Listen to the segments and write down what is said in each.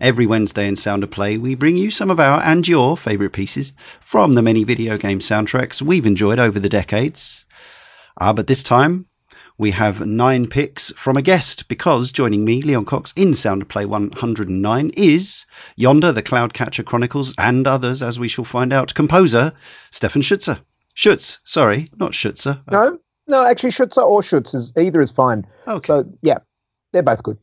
Every Wednesday in Sound of Play, we bring you some of our and your favourite pieces from the many video game soundtracks we've enjoyed over the decades. Ah, but this time we have nine picks from a guest because joining me, Leon Cox, in Sound of Play 109 is Yonder, the Cloud Catcher Chronicles, and others, as we shall find out, composer Stephan Schutzer. Schutz, sorry, not Schutzer. No, no, actually, Schutzer or Schutz is either is fine. Okay. So yeah, they're both good.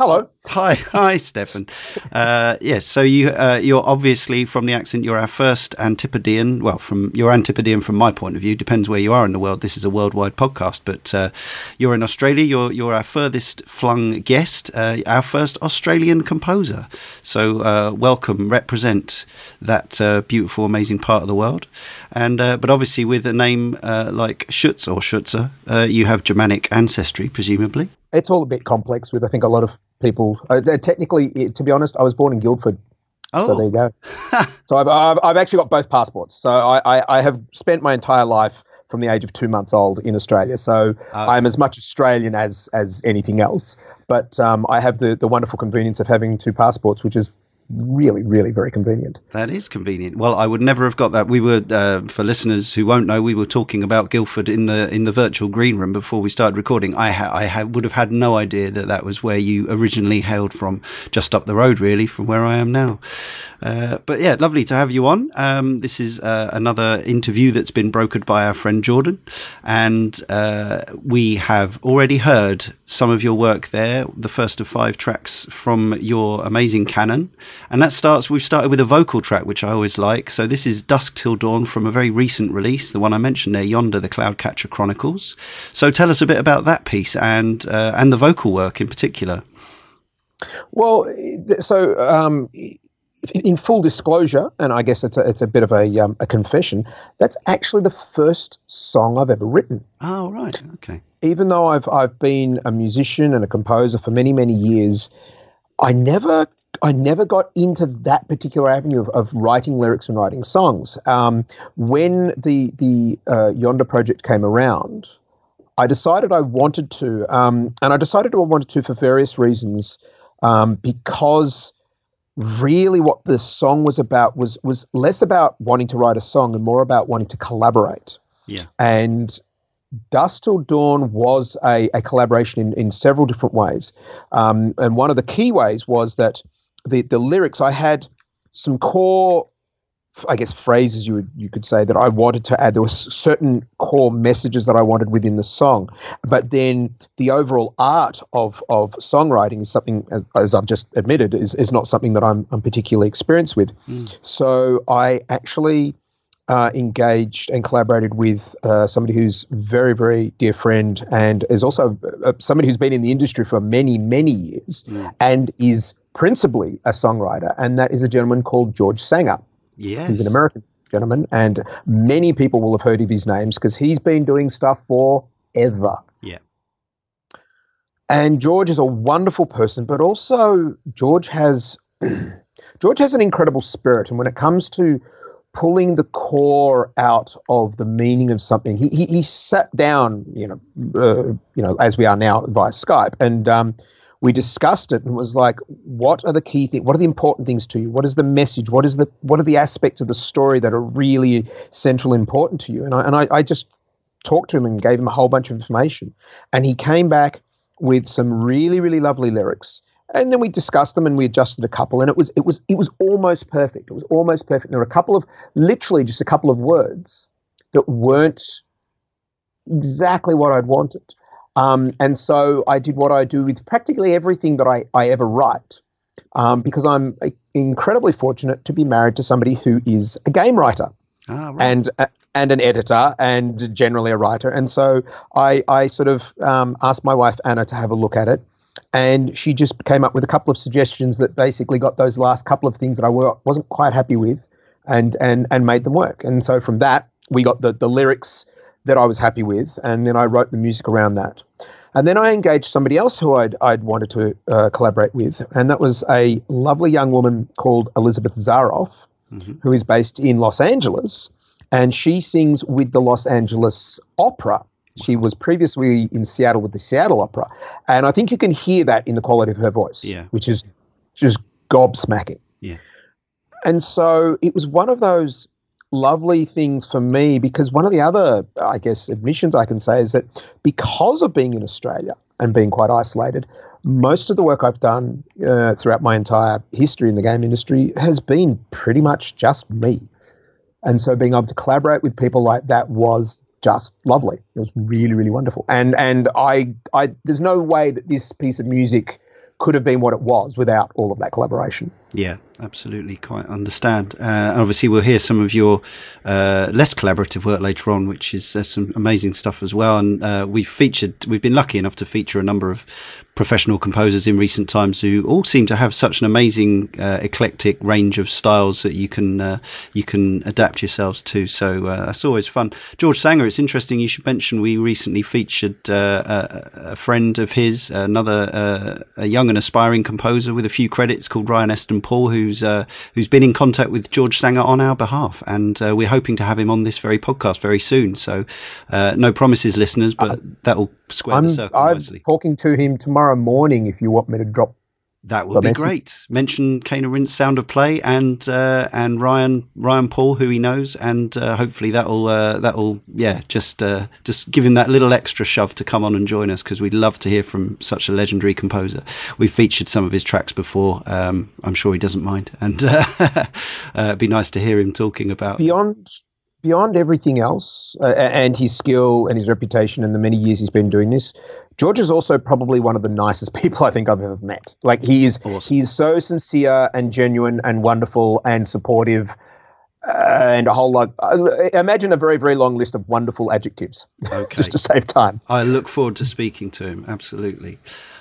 Hello. Hi, hi, Stephan. Uh, yes, so you uh, you're obviously from the accent. You're our first Antipodean. Well, from you're Antipodean from my point of view. Depends where you are in the world. This is a worldwide podcast, but uh, you're in Australia. You're you're our furthest flung guest, uh, our first Australian composer. So uh, welcome, represent that uh, beautiful, amazing part of the world. And but obviously with a name like Schutz or Schutzer, you have Germanic ancestry, presumably. It's all a bit complex with I think a lot of people. Uh, technically, to be honest, I was born in Guildford, Oh, so there you go. so I've, I've, I've actually got both passports. So I, I, I have spent my entire life from the age of two months old in Australia. So Ah. I'm as much Australian as as anything else. But um, I have the, the wonderful convenience of having two passports, which is really, really very convenient. That is convenient. Well, I would never have got that. We were, uh, for listeners who won't know, we were talking about Guildford in the in the virtual green room before we started recording. I ha- I ha- would have had no idea that that was where you originally hailed from, just up the road, really, from where I am now. Uh, but yeah, lovely to have you on. Um, this is uh, another interview that's been brokered by our friend Jordan, and uh, we have already heard some of your work there. The first of five tracks from your amazing canon, and that starts. We've started with a vocal track, which I always like. So this is "Dusk Till Dawn" from a very recent release, the one I mentioned there, "Yonder," the Cloud Catcher Chronicles. So tell us a bit about that piece and uh, and the vocal work in particular. Well, so um, in full disclosure, and I guess it's a, it's a bit of a, um, a confession, that's actually the first song I've ever written. Oh, right. Okay. Even though I've, I've been a musician and a composer for many, many years, I never I never got into that particular avenue of, of writing lyrics and writing songs. Um, when the the uh, Yonder project came around, I decided I wanted to, um, and I decided I wanted to for various reasons, um, because really what the song was about was was less about wanting to write a song and more about wanting to collaborate. Yeah. And Dusk Till Dawn was a, a collaboration in, in several different ways. Um, and one of the key ways was that the, the lyrics, I had some core I guess phrases you would, you could say that I wanted to add. There were certain core messages that I wanted within the song, but then the overall art of of songwriting is something, as I've just admitted, is, is not something that I'm I'm particularly experienced with. Mm. So I actually uh, engaged and collaborated with uh, somebody who's very very dear friend and is also uh, somebody who's been in the industry for many many years mm. and is principally a songwriter, and that is a gentleman called George Sanger. Yes. He's an American gentleman, and many people will have heard of his names because he's been doing stuff forever. Yeah. And George is a wonderful person, but also George has George has an incredible spirit, and when it comes to pulling the core out of the meaning of something, he he, he sat down, you know, uh, you know, as we are now via Skype, and um, we discussed it and was like, what are the key things? What are the important things to you? What is the message? What is the what are the aspects of the story that are really central, important to you? And I and I, I just talked to him and gave him a whole bunch of information, and he came back with some really really lovely lyrics. And then we discussed them and we adjusted a couple, and it was it was it was almost perfect. It was almost perfect. There were a couple of literally just a couple of words that weren't exactly what I'd wanted. Um, and so I did what I do with practically everything that I, I ever write, um, because I'm incredibly fortunate to be married to somebody who is a game writer ah, right. and uh, and an editor and generally a writer. And so I, I sort of um, asked my wife Anna to have a look at it. And she just came up with a couple of suggestions that basically got those last couple of things that I wasn't quite happy with and, and, and made them work. And so from that, we got the, the lyrics that I was happy with, and then I wrote the music around that. And then I engaged somebody else who I'd, I'd wanted to uh, collaborate with, and that was a lovely young woman called Elizabeth Zharoff, mm-hmm. who is based in Los Angeles, and she sings with the Los Angeles Opera. She was previously in Seattle with the Seattle Opera, and I think you can hear that in the quality of her voice, yeah. which is just gobsmacking. Yeah. And so it was one of those lovely things for me because one of the other, I guess, admissions I can say is that because of being in Australia and being quite isolated, most of the work I've done uh, throughout my entire history in the game industry has been pretty much just me. And so being able to collaborate with people like that was just lovely. It was really, really wonderful. And and I I there's no way that this piece of music could have been what it was without all of that collaboration. Yeah, absolutely. Quite understand. Uh, obviously, we'll hear some of your uh, less collaborative work later on, which is uh, some amazing stuff as well. And uh, we've featured, we've been lucky enough to feature a number of professional composers in recent times who all seem to have such an amazing uh, eclectic range of styles that you can uh, you can adapt yourselves to. So uh, that's always fun. George Sanger, it's interesting you should mention we recently featured uh, a, a, friend of his, another uh, a young and aspiring composer with a few credits called Ryan Eston Paul, who's uh, who's been in contact with George Sanger on our behalf, and we're hoping to have him on this very podcast very soon. So no promises, listeners, but that'll square I'm, the circle I'm nicely. talking to him tomorrow morning if you want me to drop That would be Domestic. great. Mention Cane and Rinse Sound of Play and uh, and Ryan Ryan Paul, who he knows, and uh, hopefully that'll uh, that'll yeah just uh, just give him that little extra shove to come on and join us because we'd love to hear from such a legendary composer. We've featured some of his tracks before. Um, I'm sure he doesn't mind, and uh, it'd be nice to hear him talking about. beyond beyond everything else uh, and his skill and his reputation and the many years he's been doing this george is also probably one of the nicest people i think i've ever met like he is Awesome. he is so sincere and genuine and wonderful and supportive uh, and a whole lot uh, imagine a very very long list of wonderful adjectives Okay. just to save time I look forward to speaking to him. Absolutely.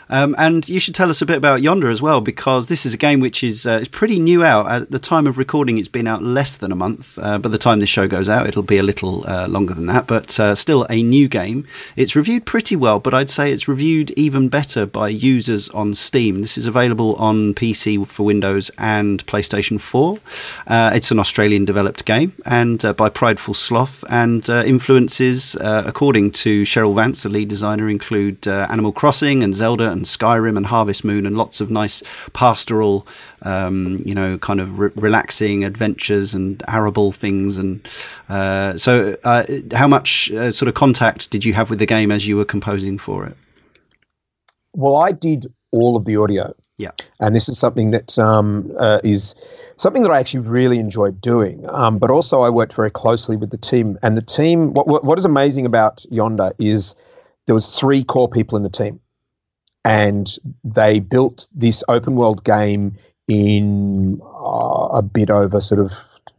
Um, and you should tell us a bit about Yonder as well, because this is a game which is uh, pretty new out. At the time of recording, it's been out less than a month. Uh, by the time this show goes out, it'll be a little uh, longer than that, but uh, still a new game. It's reviewed pretty well, but I'd say it's reviewed even better by users on Steam. This is available on PC for Windows and PlayStation 4. Uh, it's an Australian developed game and uh, by Prideful Sloth, and influences, according to Cheryl Vance, the lead designer, include Animal Crossing and Zelda and Skyrim and Harvest Moon and lots of nice pastoral, um, you know, kind of re- relaxing adventures and arable things. And uh, so, uh, how much uh, sort of contact did you have with the game as you were composing for it? well i did all of the audio Yeah. and this is something that um, uh, is something that I actually really enjoyed doing. Um, but also, I worked very closely with the team, and the team. What, what, what is amazing about Yonder is there was three core people in the team, and they built this open world game in uh, a bit over sort of.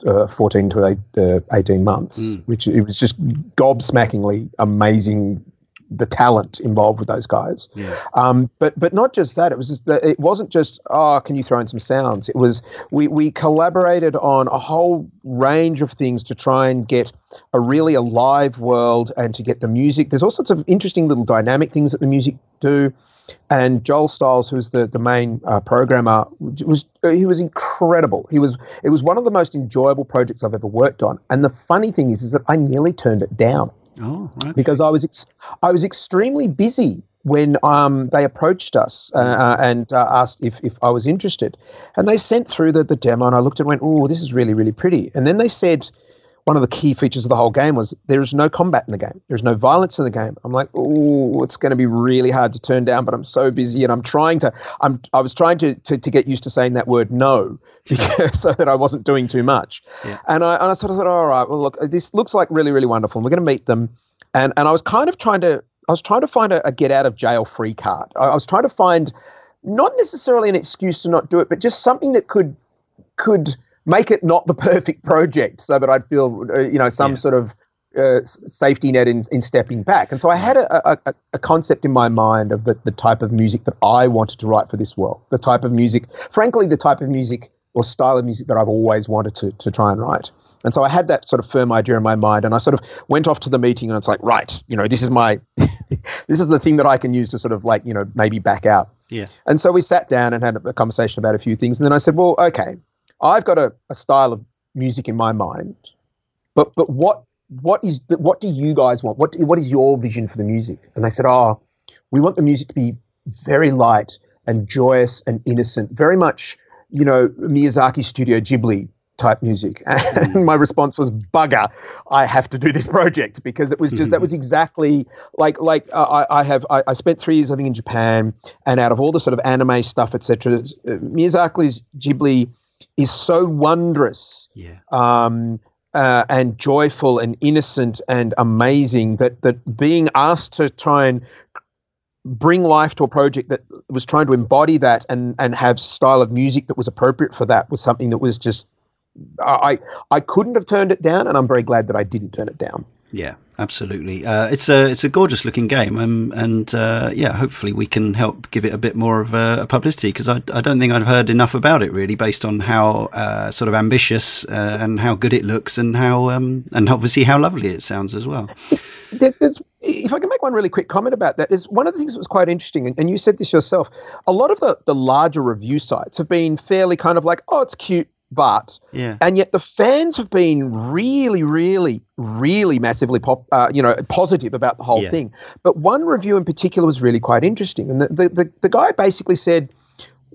Uh, 14 to eight, uh, 18 months, Mm. which it was just gobsmackingly amazing the talent involved with those guys. Yeah. Um, but but not just that. It was just that it wasn't just oh, can you throw in some sounds? It was we we collaborated on a whole range of things to try and get a really alive world and to get the music. There's all sorts of interesting little dynamic things that the music do. And Joel Stiles, who's the the main uh, programmer, was he was incredible. He was it was one of the most enjoyable projects I've ever worked on. And the funny thing is, is that I nearly turned it down Oh, right. because I was ex- I was extremely busy when um, they approached us uh, uh, and uh, asked if, if I was interested, and they sent through the, the demo, and I looked and went, "Oh, this is really really pretty." And then they said one of the key features of the whole game was there is no combat in the game, there's no violence in the game. I'm like, "Oh, it's going to be really hard to turn down," but I'm so busy, and I'm trying to I'm I was trying to to, to get used to saying that word no because so that I wasn't doing too much. Yeah. And I, and I sort of thought, all right, well, look, this looks like really, really wonderful. And we're going to meet them. And, and I was kind of trying to, I was trying to find a, a get out of jail free card. I, I was trying to find not necessarily an excuse to not do it, but just something that could, could make it not the perfect project so that I'd feel, uh, you know, some Yeah. sort of uh, safety net in, in stepping back. And so I had a, a, a- a concept in my mind of the, the type of music that I wanted to write for this world, the type of music, frankly, the type of music or style of music that I've always wanted to, to try and write. And so I had that sort of firm idea in my mind, and I sort of went off to the meeting, and it's like, right, you know, this is my, this is the thing that I can use to sort of like, you know, maybe back out. Yeah. And so we sat down and had a conversation about a few things, and then I said, well, okay, I've got a, a style of music in my mind, but but what what is the, what do you guys want? What what is your vision for the music? And they said, oh, we want the music to be very light and joyous and innocent, very much, you know, Miyazaki Studio Ghibli type music. And my response was, bugger, I have to do this project because it was just, that was exactly like, like uh, I, I have, I, I spent three years living in Japan and out of all the sort of anime stuff, etc. uh, Miyazaki's Ghibli is so wondrous Yeah. um, uh, and joyful and innocent and amazing that that being asked to try and bring life to a project that was trying to embody that and and have style of music that was appropriate for that was something that was just I I couldn't have turned it down and I'm very glad that I didn't turn it down. Yeah, absolutely. Uh, it's a it's a gorgeous looking game, um, and uh, yeah, hopefully we can help give it a bit more of a, a publicity because I, I don't think I've heard enough about it really, based on how uh, sort of ambitious uh, and how good it looks, and how um, and obviously how lovely it sounds as well. There's, if I can make one really quick comment about that, is one of the things that was quite interesting, and, and you said this yourself. A lot of the, the larger review sites have been fairly kind of like, oh, it's cute, but, Yeah, and yet the fans have been really, really, really massively pop, uh, you know, positive about the whole Yeah. thing. But one review in particular was really quite interesting, and the the, the, the guy basically said.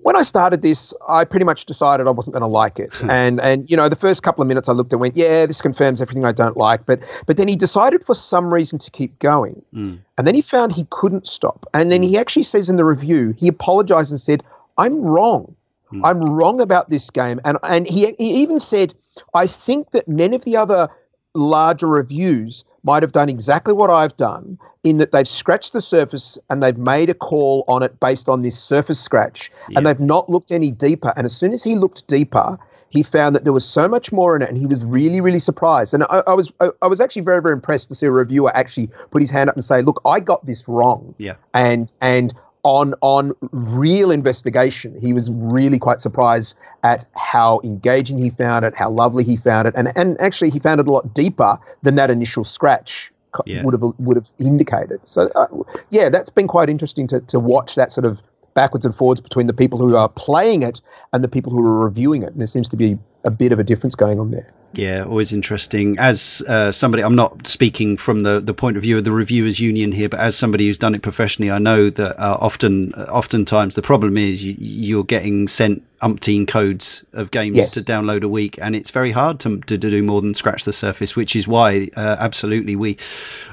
when I started this, I pretty much decided I wasn't going to like it. and and you know, the first couple of minutes I looked and went, yeah, this confirms everything I don't like. But but then he decided for some reason to keep going. Mm. And then he found he couldn't stop. And then he actually says in the review, he apologized and said, I'm wrong. Hmm. I'm wrong about this game. And and he, he even said, I think that many of the other larger reviews might have done exactly what I've done in that they've scratched the surface and they've made a call on it based on this surface scratch Yeah. and they've not looked any deeper. And as soon as he looked deeper, he found that there was so much more in it and he was really, really surprised. And I, I was I, I was actually very, very impressed to see a reviewer actually put his hand up and say, look, I got this wrong Yeah. and and on on real investigation, he was really quite surprised at how engaging he found it, how lovely he found it, and and actually he found it a lot deeper than that initial scratch Yeah. would have would have indicated. So uh, yeah, that's been quite interesting to to watch that sort of backwards and forwards between the people who are playing it and the people who are reviewing it. And there seems to be a bit of a difference going on there. Yeah, always interesting. As uh, somebody, I'm not speaking from the, the point of view of the reviewers union here, but as somebody who's done it professionally, I know that uh, often, uh, oftentimes the problem is you, you're getting sent umpteen codes of games Yes. to download a week, and it's very hard to, to, do more than scratch the surface. Which is why, uh, absolutely, we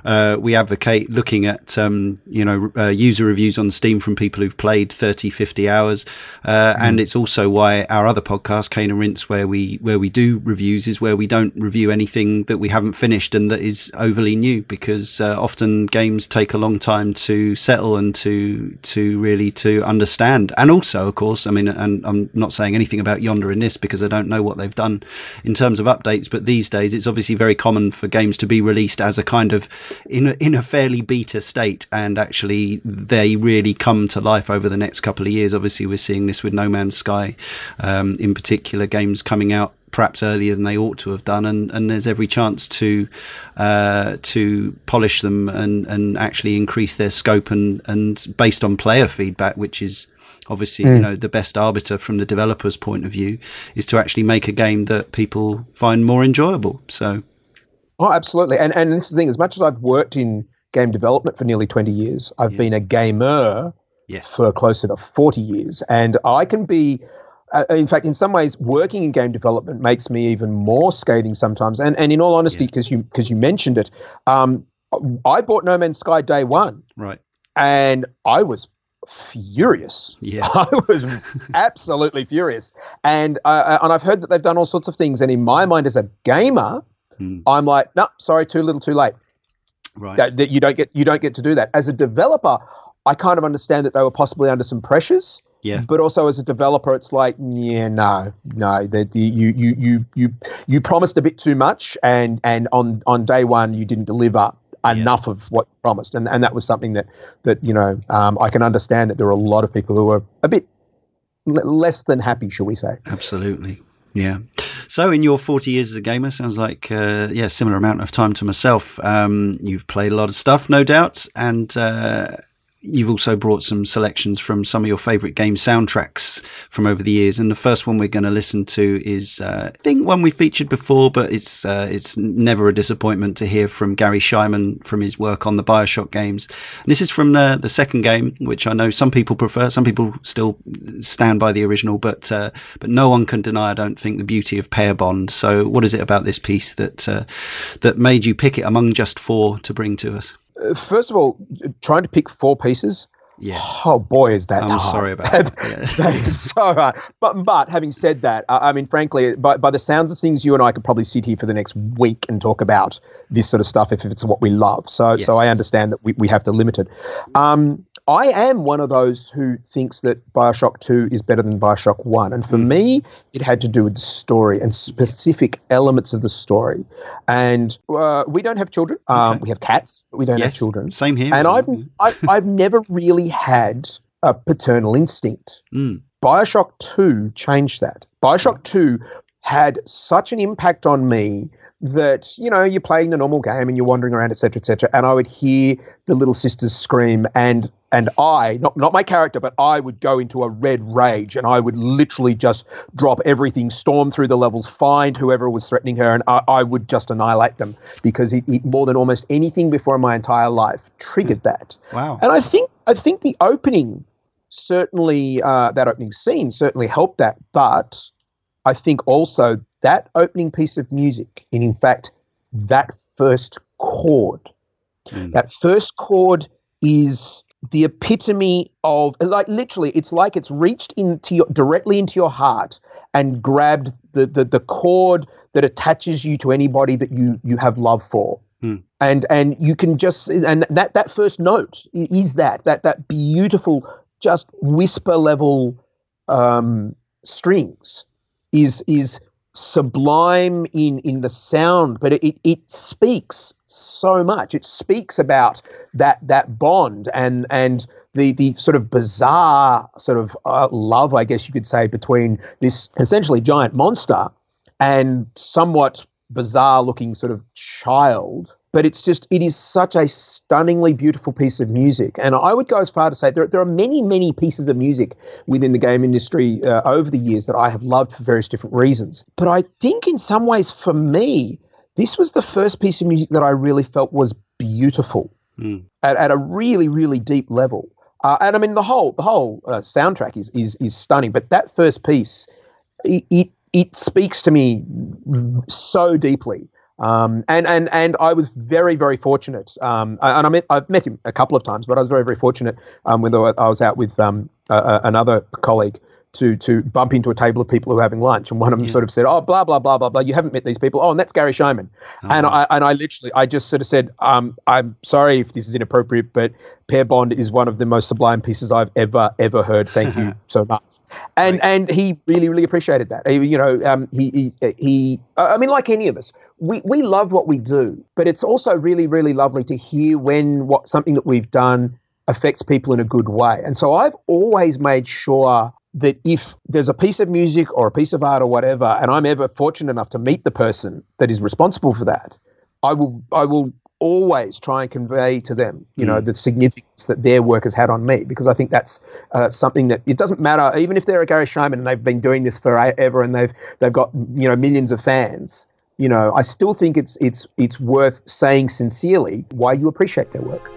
uh, we advocate looking at um, you know uh, user reviews on Steam from people who've played 30, 50 hours, uh, and it's also why our other podcast, Cane and Rinse, where we where we do reviews, is where we don't review anything that we haven't finished and that is overly new, because uh, often games take a long time to settle and to to really to understand, and also, of course, I mean, and I'm not saying anything about Yonder in this because I don't know what they've done in terms of updates, but these days it's obviously very common for games to be released as a kind of in a, in a fairly beta state, and actually they really come to life over the next couple of years. Obviously, we're seeing this with No Man's Sky, um, in particular, games coming out perhaps earlier than they ought to have done, and, and there's every chance to uh, to polish them and, and actually increase their scope and and based on player feedback, which is obviously you know the best arbiter from the developer's point of view is to actually make a game that people find more enjoyable. So Oh, absolutely. And and this is the thing. As much as I've worked in game development for nearly twenty years, I've been a gamer yes, for closer to forty years, and I can be. Uh, in fact, in some ways, working in game development makes me even more scathing sometimes. And and in all honesty, because you because you mentioned it, um, I bought No Man's Sky day one, right, and I was furious. Yeah. I was absolutely furious. And uh, and I've heard that they've done all sorts of things. And in my mind, as a gamer, Hmm. I'm like, no, sorry, too little, too late. right, That, that you don't get you don't get to do that. As a developer, I kind of understand that they were possibly under some pressures. yeah, But also as a developer, it's like, yeah, no, no, that you you you you you promised a bit too much, and and on on day one you didn't deliver enough of what you promised, and and that was something that that you know um, I can understand that there are a lot of people who are a bit l- less than happy, shall we say? absolutely. Yeah. So, in your 40 years as a gamer, sounds like, uh, yeah, similar amount of time to myself. Um, you've played a lot of stuff, no doubt. And, uh, you've also brought some selections from some of your favorite game soundtracks from over the years. And the first one we're going to listen to is, uh, I think one we featured before, but it's, uh, it's never a disappointment to hear from Garry Schyman from his work on the Bioshock games. And this is from the, the second game, which I know some people prefer. Some people still stand by the original, but, uh, but no one can deny, I don't think, the beauty of Pair Bond. So what is it about this piece that, uh, that made you pick it among just four to bring to us? First of all, trying to pick four pieces. Yeah. Oh boy, is that I'm hard. sorry about that. Yeah. that is so hard. But but having said that, uh, I mean, frankly, by, by the sounds of things, you and I could probably sit here for the next week and talk about this sort of stuff if it's what we love. So so I understand that we, we have to limit it. Um, I am one of those who thinks that Bioshock 2 is better than Bioshock 1. And for me, it had to do with the story and specific elements of the story. And uh, we don't have children. Um, We have cats, but we don't have children. Same here. And I've, I, I've never really had a paternal instinct. Mm. Bioshock 2 changed that. Bioshock 2 had such an impact on me that, you know, you're playing the normal game and you're wandering around, etc., etc., and I would hear the little sisters scream and and I, not, not my character, but I would go into a red rage and I would literally just drop everything, storm through the levels, find whoever was threatening her, and I, I would just annihilate them because it, it more than almost anything before in my entire life triggered that. Wow. And I think I think the opening certainly uh, that opening scene certainly helped that, but I think also that opening piece of music, and in fact, that first chord, Mm. that first chord is the epitome of like literally it's like it's reached into your directly into your heart and grabbed the the, the chord that attaches you to anybody that you you have love for Hmm. and and you can just and that that first note is that that that beautiful just whisper level um strings is is sublime in in the sound but it it speaks so much. It speaks about that that bond and and the the sort of bizarre sort of uh, love i guess you could say between this essentially giant monster and somewhat bizarre looking sort of child but it's just it is such a stunningly beautiful piece of music. And i would go as far to say there, there are many many pieces of music within the game industry uh, over the years that i have loved for various different reasons. But i think in some ways for me this was the first piece of music that i really felt was beautiful Mm. at, at a really really deep level. Uh, and i mean the whole the whole uh, soundtrack is, is is stunning but that first piece it, it it speaks to me so deeply um, and and and I was very very fortunate. Um, and I met I've met him a couple of times, but I was very very fortunate um, when I was out with uh, another colleague to to bump into a table of people who are having lunch, and one of them Yeah. sort of said, "Oh, blah blah blah blah blah. You haven't met these people. Oh, and that's Garry Schyman." And I and I literally I just sort of said, um, "I'm sorry if this is inappropriate, but Pair Bond is one of the most sublime pieces I've ever ever heard. Thank you so much." And Right. and he really really appreciated that. He, you know, um, he he, he I mean, like any of us, we we love what we do, but it's also really really lovely to hear when what something that we've done affects people in a good way. And so I've always made sure that if there's a piece of music or a piece of art or whatever, and I'm ever fortunate enough to meet the person that is responsible for that, I will I will always try and convey to them, you know, Mm. the significance that their work has had on me, because I think that's uh, something that it doesn't matter, even if they're a Garry Schyman and they've been doing this forever and they've they've got you know millions of fans. You know, I still think it's it's it's worth saying sincerely why you appreciate their work.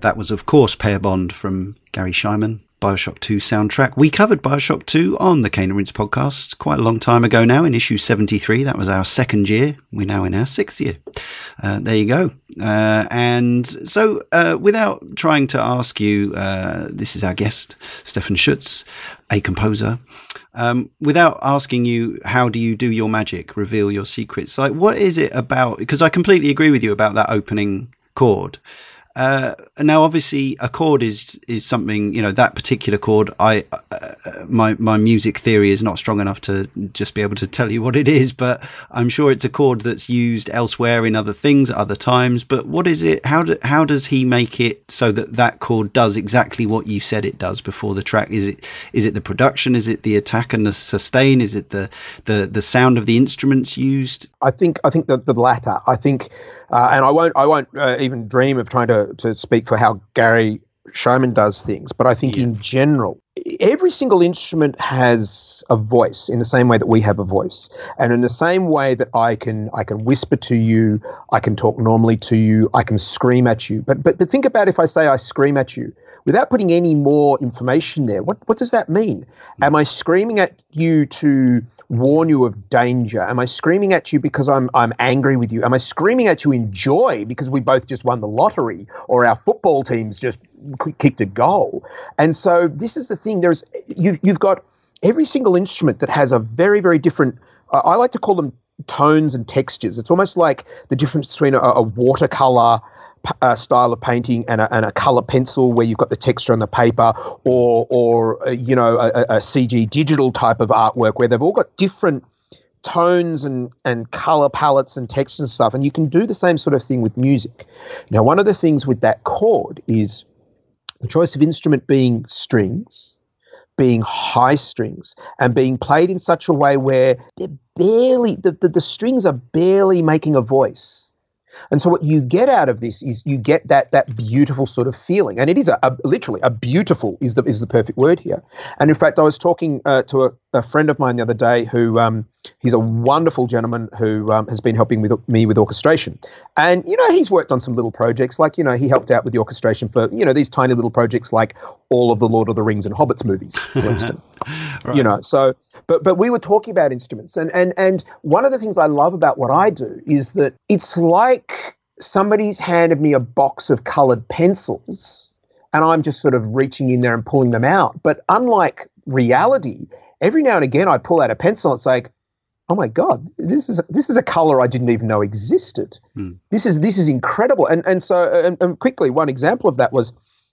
That was, of course, Pair Bond from Garry Schyman. Bioshock 2 soundtrack. We covered Bioshock 2 on the Cane Rinse podcast quite a long time ago now in issue 73. That was our second year. We're now in our sixth year. Uh, there you go. Uh, and so, uh, without trying to ask you, uh, this is our guest, Stephan Schutz, a composer. Um, without asking you, how do you do your magic, reveal your secrets? Like, what is it about? Because I completely agree with you about that opening chord. Uh, now, obviously, a chord is is something you know that particular chord. I uh, my my music theory is not strong enough to just be able to tell you what it is, but I'm sure it's a chord that's used elsewhere in other things, other times. But what is it? How do, how does he make it so that that chord does exactly what you said it does before the track? Is it is it the production? Is it the attack and the sustain? Is it the the the sound of the instruments used? I think I think the, the latter. I think, uh, and I won't I won't uh, even dream of trying to to speak for how Garry Schyman does things, but I think Yeah. in general, every single instrument has a voice in the same way that we have a voice, and in the same way that I can I can whisper to you, I can talk normally to you, I can scream at you. But but but think about if I say I scream at you without putting any more information there. What what does that mean? Hmm. Am I screaming at you to warn you of danger? Am I screaming at you because I'm I'm angry with you? Am I screaming at you in joy because we both just won the lottery or our football teams just kicked a goal? And so this is the thing. There's you've you've got every single instrument that has a very very different. I I like to call them tones and textures. It's almost like the difference between a, a watercolor uh, style of painting and a, and a color pencil where you've got the texture on the paper or or uh, you know a, a a CG digital type of artwork where they've all got different tones and and color palettes and text and stuff and you can do the same sort of thing with music. Now one of the things with that chord is the choice of instrument being strings being high strings and being played in such a way where they're barely the, the, the strings are barely making a voice and so what you get out of this is you get that that beautiful sort of feeling, and it is a, a literally a beautiful is the is the perfect word here. And in fact, I was talking uh, to a, a friend of mine the other day who um, he's a wonderful gentleman who um, has been helping with me with orchestration, and you know he's worked on some little projects like you know he helped out with the orchestration for you know these tiny little projects like all of the Lord of the Rings and Hobbits movies, for instance. You know, so but but we were talking about instruments, and and and one of the things I love about what I do is that it's like somebody's handed me a box of colored pencils, and I'm just sort of reaching in there and pulling them out. But unlike reality, every now and again I pull out a pencil and it's like, oh my god, this is this is a color I didn't even know existed. Hmm. This is this is incredible. And and so and, and quickly, one example of that was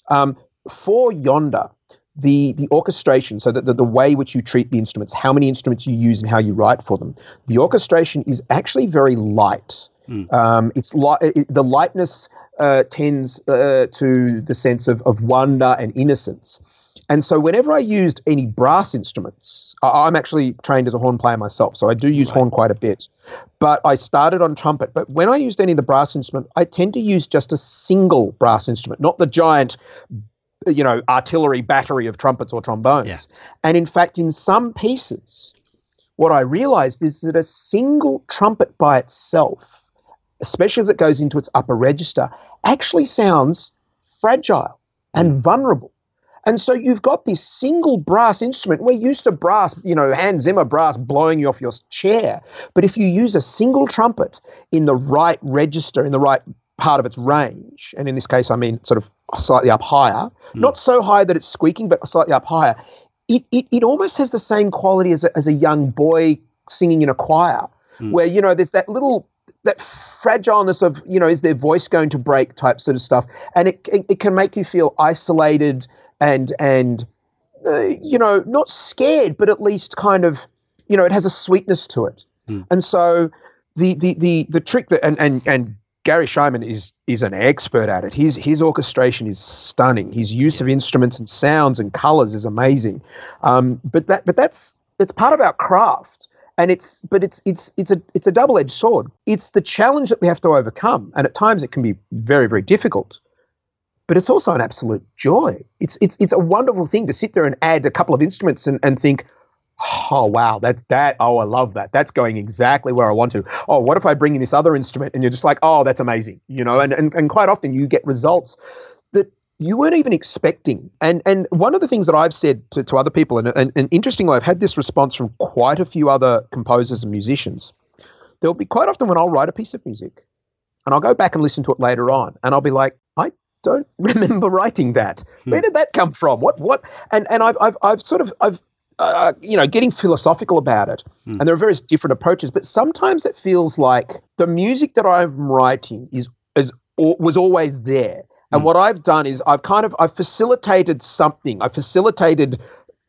um, for yonder the the orchestration so that the, the way which you treat the instruments how many instruments you use and how you write for them the orchestration is actually very light um, it's li- it, the lightness uh, tends uh, to the sense of, of wonder and innocence and so whenever I used any brass instruments, I- I'm actually trained as a horn player myself, so I do use horn quite a bit. But I started on trumpet. But when I used any of the brass instrument, I tend to use just a single brass instrument, not the giant, you know, artillery battery of trumpets or trombones. Yeah. And in fact, in some pieces, what I realized is that a single trumpet by itself, especially as it goes into its upper register, actually sounds fragile and hmm. vulnerable. And so you've got this single brass instrument. We're used to brass, you know, Hans Zimmer brass blowing you off your chair. But if you use a single trumpet in the right register, in the right part of its range, and in this case, I mean sort of slightly up higher, hmm. not so high that it's squeaking, but slightly up higher, it, it, it almost has the same quality as a, as a young boy singing in a choir, hmm. where, you know, there's that little that fragileness of you know is their voice going to break type sort of stuff and it, it, it can make you feel isolated and and uh, you know not scared but at least kind of you know it has a sweetness to it and so the the the the trick that and and and Garry Schyman is is an expert at it. His his orchestration is stunning. His use of instruments and sounds and colors is amazing. Um, but that but that's it's part of our craft and it's but it's it's it's a it's a double-edged sword. It's the challenge that we have to overcome and at times it can be very very difficult but it's also an absolute joy. It's it's it's a wonderful thing to sit there and add a couple of instruments and, and think oh wow that's that oh i love that. That's going exactly where i want to. Oh what if i bring in this other instrument? And you're just like oh that's amazing you know? And and, and quite often you get results you weren't even expecting. And and one of the things that I've said to, to other people, and, and, and interestingly, I've had this response from quite a few other composers and musicians. There'll be quite often when I'll write a piece of music and I'll go back and listen to it later on, and I'll be like, I don't remember writing that. Hmm. Where did that come from? What what? And and I've I've, I've sort of I've uh, you know getting philosophical about it, Hmm. and there are various different approaches. But sometimes it feels like the music that I'm writing is is or was always there. And hmm. what I've done is I've kind of I've facilitated something. I've facilitated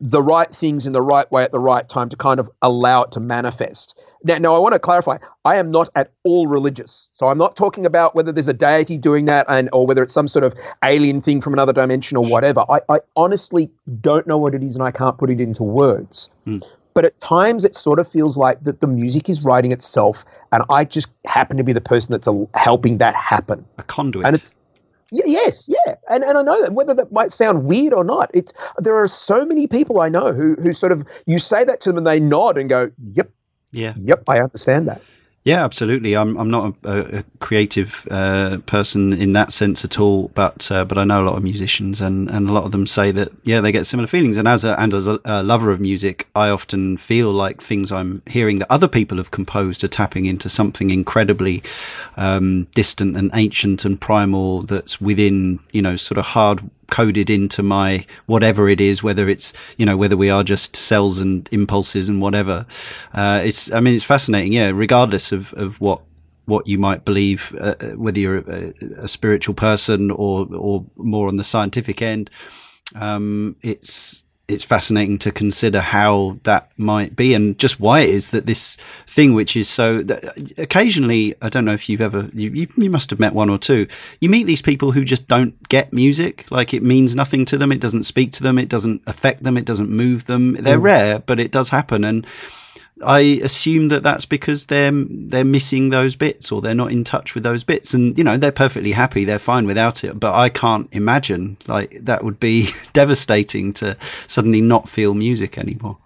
the right things in the right way at the right time to kind of allow it to manifest. Now, now I want to clarify, I am not at all religious. So I'm not talking about whether there's a deity doing that and or whether it's some sort of alien thing from another dimension or whatever. I, I honestly don't know what it is and I can't put it into words. Hmm. But at times it sort of feels like that the music is writing itself and I just happen to be the person that's helping that happen. A conduit. And it's Y- yes, yeah, and and I know that whether that might sound weird or not, it's there are so many people I know who who sort of you say that to them and they nod and go, "Yep, yeah. yep, I understand that." Yeah, absolutely. I'm I'm not a, a creative uh, person in that sense at all, but uh, but I know a lot of musicians, and, and a lot of them say that yeah they get similar feelings. And as a and as a, a lover of music, I often feel like things I'm hearing that other people have composed are tapping into something incredibly um, distant and ancient and primal that's within you know sort of hard coded into my whatever it is, whether it's you know whether we are just cells and impulses and whatever. Uh, it's I mean it's fascinating, yeah. Regardless of of what what you might believe, uh, whether you're a, a spiritual person or or more on the scientific end, um, it's it's fascinating to consider how that might be and just why it is that this thing which is so occasionally i don't know if you've ever you, you, you must have met one or two. You meet these people who just don't get music. Like it means nothing to them. It doesn't speak to them. It doesn't affect them. It doesn't move them. They're mm. rare but it does happen. And I assume that that's because they're they're missing those bits or they're not in touch with those bits, and you know they're perfectly happy, they're fine without it. But I can't imagine like that would be devastating to suddenly not feel music anymore.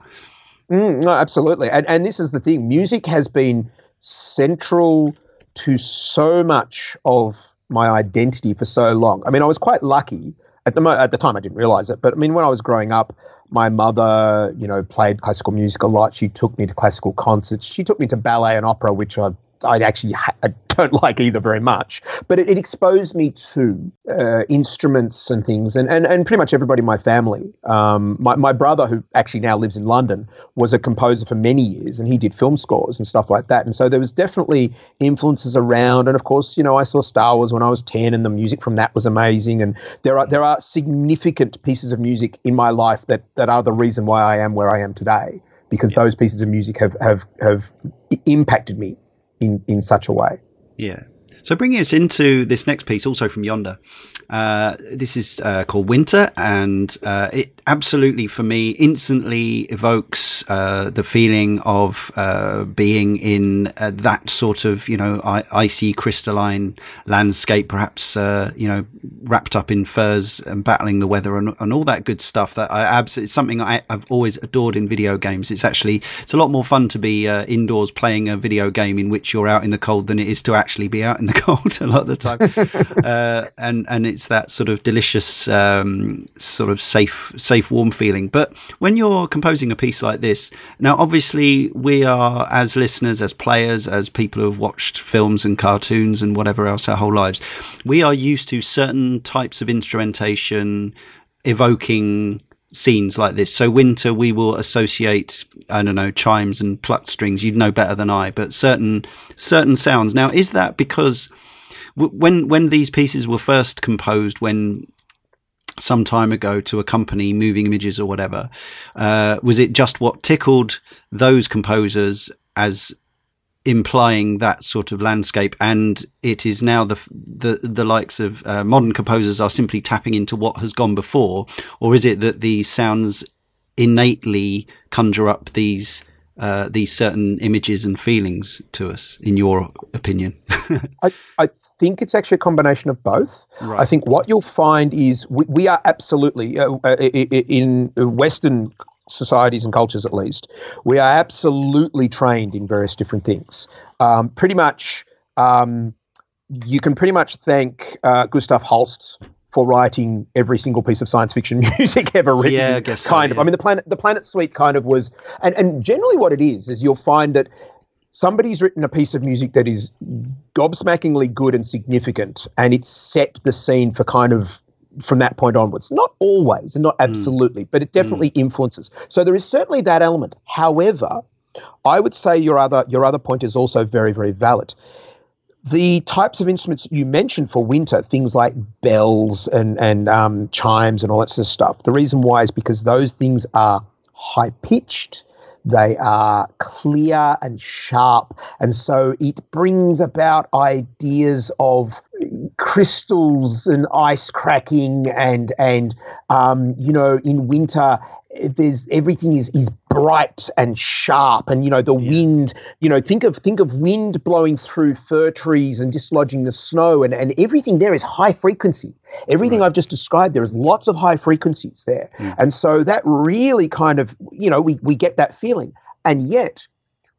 Mm, no, absolutely, and and this is the thing: music has been central to so much of my identity for so long. I mean, I was quite lucky at the mo- at the time. I didn't realize it, but I mean, when I was growing up, my mother, you know, played classical music a lot. She took me to classical concerts. She took me to ballet and opera, which I I actually ha- I don't like either very much. But it, it exposed me to uh, instruments and things, and, and and pretty much everybody in my family. Um, my my brother, who actually now lives in London, was a composer for many years, and he did film scores and stuff like that. And so there was definitely influences around. And of course, you know, I saw Star Wars when I was ten, and the music from that was amazing. And there are there are significant pieces of music in my life that that are the reason why I am where I am today, because those pieces of music have have have impacted me in in such a way. Yeah. So bringing us into this next piece, also from Yonder. Uh, this is uh, called Winter, and uh, it absolutely, for me, instantly evokes uh, the feeling of uh, being in uh, that sort of, you know, I- icy, crystalline landscape, perhaps, uh, you know, wrapped up in furs and battling the weather and, and all that good stuff. That I absolutely, it's something I, I've always adored in video games. It's actually, it's a lot more fun to be uh, indoors playing a video game in which you're out in the cold than it is to actually be out in the cold a lot of the time. uh, and and it's that sort of delicious, um, sort of safe, safe, warm feeling. But when you're composing a piece like this, now obviously we are as listeners, as players, as people who have watched films and cartoons and whatever else our whole lives, we are used to certain types of instrumentation evoking scenes like this. So winter, we will associate, I don't know, chimes and plucked strings. You'd know better than I, but certain certain sounds. Now, is that because when when these pieces were first composed, when some time ago to accompany moving images or whatever, uh, was it just what tickled those composers as implying that sort of landscape? And it is now the the the likes of uh, modern composers are simply tapping into what has gone before? Or is it that these sounds innately conjure up these uh, these certain images and feelings to us in your opinion I, I think it's actually a combination of both. Right. I think what you'll find is we, we are absolutely, uh, uh, in Western societies and cultures at least, we are absolutely trained in various different things. Um, pretty much, um, you can pretty much thank uh, Gustav Holst for writing every single piece of science fiction music ever written. Yeah, I guess so, kind of. yeah. I mean, the planet the Planet Suite kind of was, and and generally what it is is you'll find that somebody's written a piece of music that is gobsmackingly good and significant, and it's set the scene for kind of from that point onwards. Not always, and not hmm. absolutely, but it hmm. definitely influences. So there is certainly that element. However, I would say your other your other point is also very very valid. The types of instruments you mentioned for winter, things like bells and and um, chimes and all that sort of stuff. The reason why is because those things are high pitched, they are clear and sharp, and so it brings about ideas of crystals and ice cracking and and um, you know in winter there's everything is is bright and sharp and you know the wind you know think of think of wind blowing through fir trees and dislodging the snow and, and everything there is high frequency. Everything i've just described there is lots of high frequencies there. Hmm. And so that really kind of you know we, we get that feeling. And yet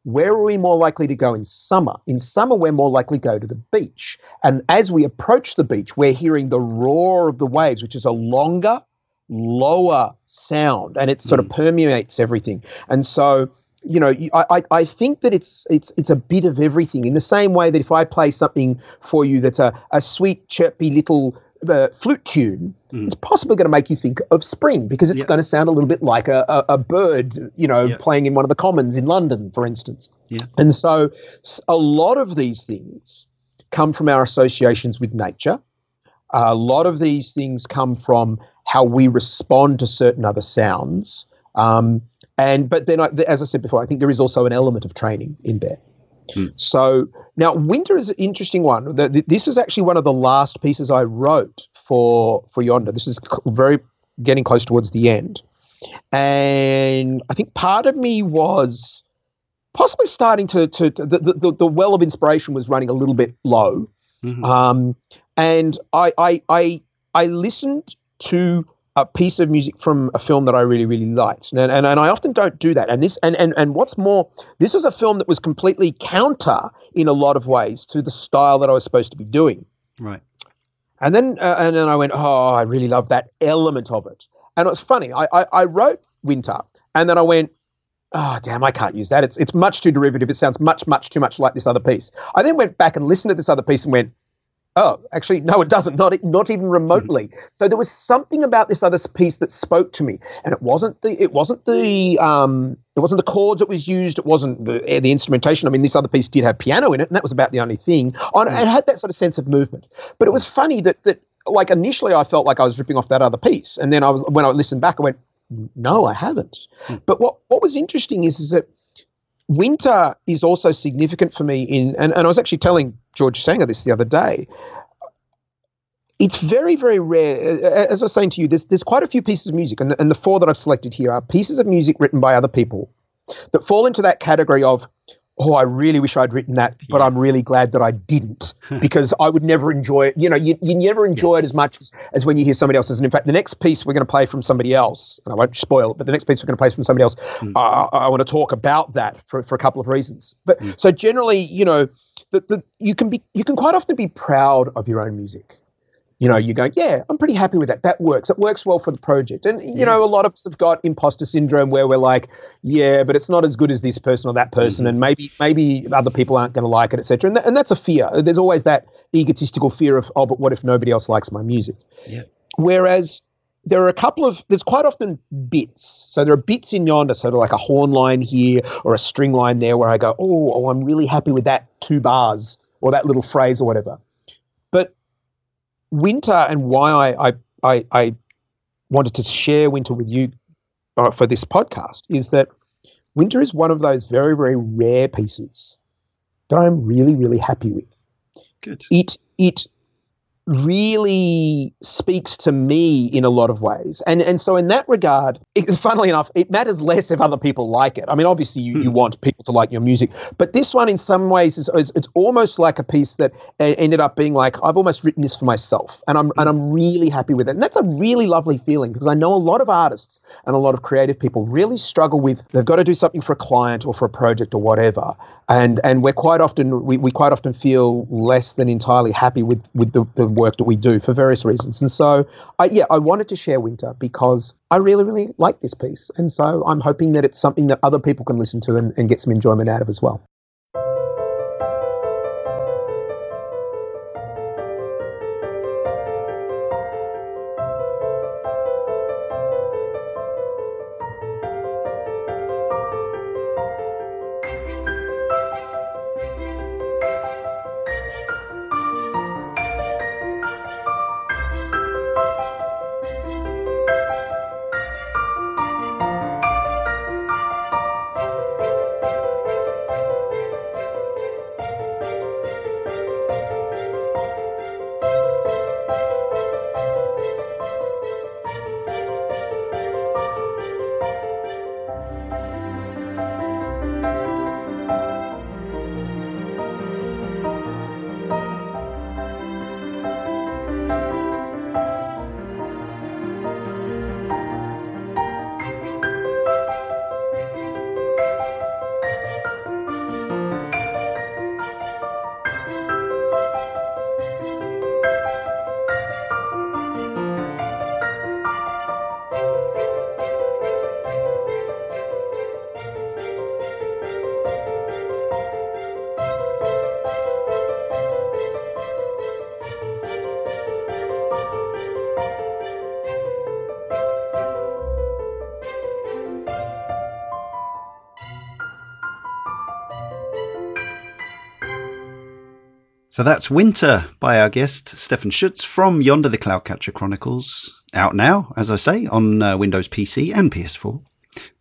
where are we more likely to go? In summer? In summer, we're more likely to go to the beach. And as we approach the beach, we're hearing the roar of the waves, which is a longer, lower sound, and it sort of permeates everything. And so, you know, I, I, I think that it's it's it's a bit of everything. In the same way that if I play something for you that's a, a sweet, chirpy little uh, flute tune, it's possibly going to make you think of spring because it's Yeah. going to sound a little bit like a, a, a bird, you know, Yeah. playing in one of the commons in London, for instance. Yeah. And so a lot of these things come from our associations with nature. A lot of these things come from how we respond to certain other sounds. Um, and but then, I, as I said before, I think there is also an element of training in there. So now, winter is an interesting one. The- the- This is actually one of the last pieces I wrote for for Yonder. This is very getting close towards the end, and I think part of me was possibly starting to to, to the, the the well of inspiration was running a little bit low, Mhm. um, and I, I I I listened to a piece of music from a film that I really really liked, and and, and I often don't do that. And this and, and and what's more, this was a film that was completely counter in a lot of ways to the style that I was supposed to be doing. Right. And then uh, and then I went, oh, I really love that element of it. And it was funny. I, I, I wrote Winter, and then I went, oh, damn, I can't use that. It's it's much too derivative. It sounds much much too much like this other piece. I then went back and listened to this other piece and went, oh, actually, no, it doesn't. Not not even remotely. So there was something about this other piece that spoke to me, and it wasn't the it wasn't the um it wasn't the chords that was used. It wasn't the, eh, the instrumentation. I mean, this other piece did have piano in it, and that was about the only thing. On it had that sort of sense of movement. But it was funny that that like initially I felt like I was ripping off that other piece, and then I was when I listened back, I went, no, I haven't. But what what was interesting is is that winter is also significant for me in and, and I was actually telling George Sanger this the other day. It's very, very rare. As I was saying to you, there's, there's quite a few pieces of music, and the, and the four that I've selected here are pieces of music written by other people that fall into that category of, oh, I really wish I'd written that, but I'm really glad that I didn't because I would never enjoy it. You know, you, you never enjoy it as much as, as when you hear somebody else's. And in fact, the next piece we're going to play from somebody else, and I won't spoil it, but the next piece we're going to play from somebody else, mm. I, I want to talk about that for, for a couple of reasons. But mm. so generally, you know, the, the, you can be you can quite often be proud of your own music. You know, you're going, yeah, I'm pretty happy with that. That works. It works well for the project. And, you know, a lot of us have got imposter syndrome where we're like, yeah, but it's not as good as this person or that person. Mm-hmm. And maybe maybe other people aren't going to like it, etc. And, th- and that's a fear. There's always that egotistical fear of, oh, but what if nobody else likes my music? Yeah. Whereas there are a couple of there's quite often bits. So there are bits in yonder, sort of like a horn line here or a string line there, where I go, oh, oh, I'm really happy with that two bars or that little phrase or whatever. Winter and why I I I, I wanted to share winter with you uh, for this podcast is that winter is one of those very very rare pieces that I'm really really happy with Good. it it really speaks to me in a lot of ways. And and so in that regard it, funnily enough it matters less if other people like it. I mean obviously you, you want people to like your music but this one in some ways is, is it's almost like a piece that uh, ended up being like i've almost written this for myself and i'm and i'm really happy with it. And that's a really lovely feeling because i know a lot of artists and a lot of creative people really struggle with they've got to do something for a client or for a project or whatever and and we're quite often we, we quite often feel less than entirely happy with with the, the work that we do for various reasons. And so, I, yeah, I wanted to share Winter because I really, really like this piece. And so I'm hoping that it's something that other people can listen to and, and get some enjoyment out of as well. So that's Winter by our guest, Stephan Schutze from Yonder the Cloud Catcher Chronicles. Out now, as I say, on uh, Windows PC and PS4,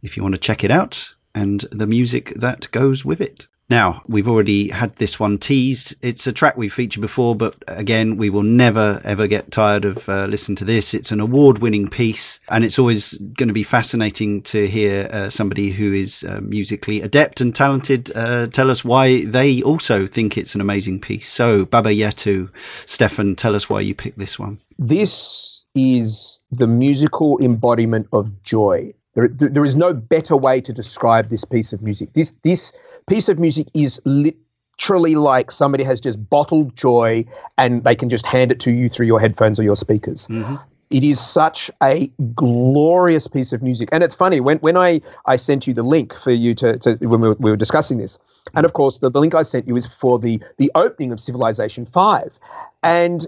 if you want to check it out, and the music that goes with it. Now, we've already had this one teased. It's a track we've featured before, but again, we will never ever get tired of uh, listening to this. It's an award winning piece, and it's always going to be fascinating to hear uh, somebody who is uh, musically adept and talented uh, tell us why they also think it's an amazing piece. So, Baba Yetu, Stephan, tell us why you picked this one. This is the musical embodiment of joy. There, there is no better way to describe this piece of music. This this piece of music is literally like somebody has just bottled joy and they can just hand it to you through your headphones or your speakers. Mm-hmm. It is such a glorious piece of music. And it's funny, when, when I, I sent you the link for you to, to when we were, we were discussing this, and of course, the, the link I sent you is for the, the opening of Civilization 5. And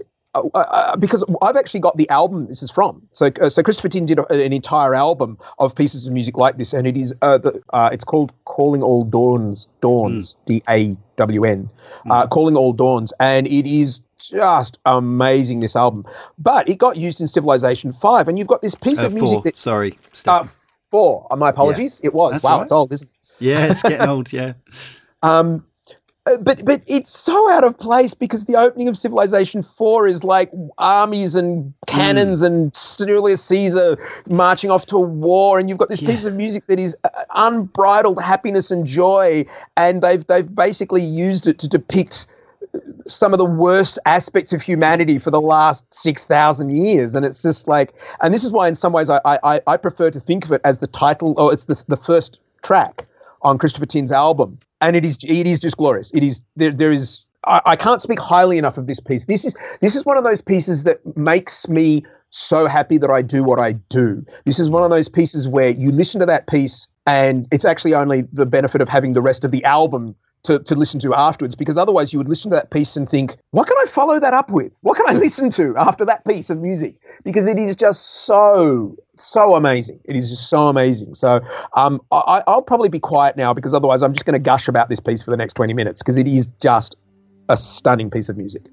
uh, uh, because I've actually got the album this is from. So, uh, so Christopher Tin did a, an entire album of pieces of music like this, and it is uh, the, uh, it's called "Calling All Dawns," Dawns, Hmm. D A W N, uh, "Calling All Dawns," and it is just amazing. This album, but it got used in Civilization Five, and you've got this piece Uh, of music four. that Sorry, uh, four. Uh, my apologies, it was That's wow, right. it's old, isn't it? yeah, it's getting old. Yeah. Um, uh, but but it's so out of place because the opening of Civilization Four is like armies and cannons and Julius Caesar marching off to a war, and you've got this Yeah. piece of music that is uh, unbridled happiness and joy, and they've they've basically used it to depict some of the worst aspects of humanity for the last 6,000 years. And it's just like, and this is why, in some ways, I, I, I prefer to think of it as the title, or it's the, the first track on Christopher Tin's album. And it is, it is just glorious. It is, there, there is, I, I can't speak highly enough of this piece. This is, this is one of those pieces that makes me so happy that I do what I do. This is one of those pieces where you listen to that piece and it's actually only the benefit of having the rest of the album to, to listen to afterwards because otherwise you would listen to that piece and think, what can I follow that up with? What can I listen to after that piece of music? Because it is just so, so amazing. It is just so amazing. So um, I, I'll probably be quiet now because otherwise I'm just going to gush about this piece for the next 20 minutes because it is just a stunning piece of music.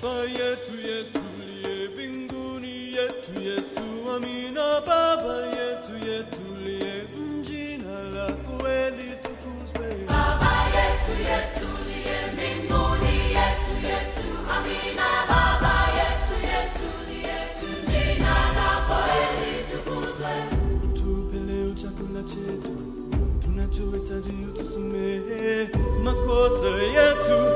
Baba yetu makosa yetu hey!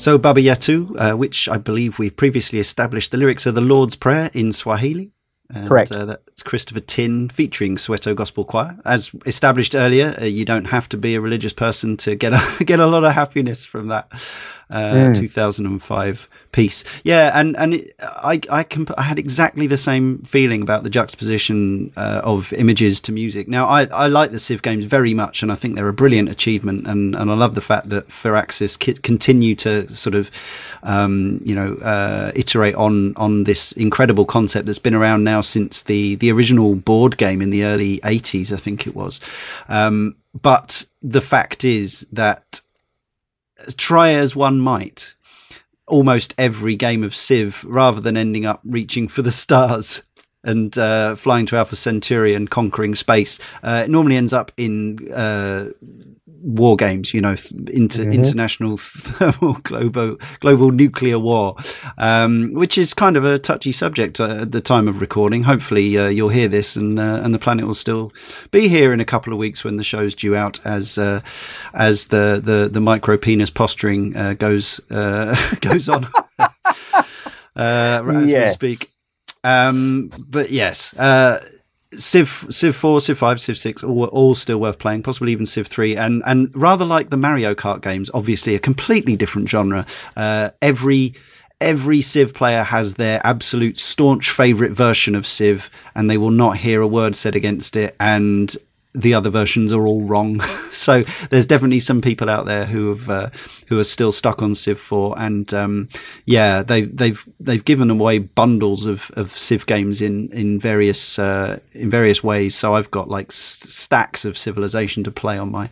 So Baba Yetu, uh, which I believe we previously established, the lyrics are the Lord's Prayer in Swahili. And, Correct. Uh, that's Christopher Tin featuring Soweto Gospel Choir. As established earlier, uh, you don't have to be a religious person to get a, get a lot of happiness from that uh, 2005 piece. Yeah, and and it, I I, comp- I had exactly the same feeling about the juxtaposition uh, of images to music. Now I I like the Civ games very much, and I think they're a brilliant achievement, and and I love the fact that Firaxis ki- continue to sort of um, you know uh, iterate on on this incredible concept that's been around now since the the original board game in the early 80s, I think it was. Um, but the fact is that try as one might, almost every game of Civ, rather than ending up reaching for the stars and uh, flying to Alpha Centauri and conquering space, uh, it normally ends up in uh, war games. You know, inter- international thermal global global nuclear war, um, which is kind of a touchy subject uh, at the time of recording. Hopefully, uh, you'll hear this, and uh, and the planet will still be here in a couple of weeks when the show's due out, as uh, as the the the micro penis posturing uh, goes uh, goes on. uh, as Yes. we speak. Um, but yes, uh, Civ Civ four, Civ five, Civ six, all, all still worth playing. Possibly even Civ three, and and rather like the Mario Kart games, obviously a completely different genre. Uh, every every Civ player has their absolute staunch favorite version of Civ, and they will not hear a word said against it. And the other versions are all wrong. so there's definitely some people out there who have uh, who are still stuck on Civ 4, and um, yeah, they they've they've given away bundles of, of Civ games in in various uh, in various ways. So I've got like st- stacks of Civilization to play on my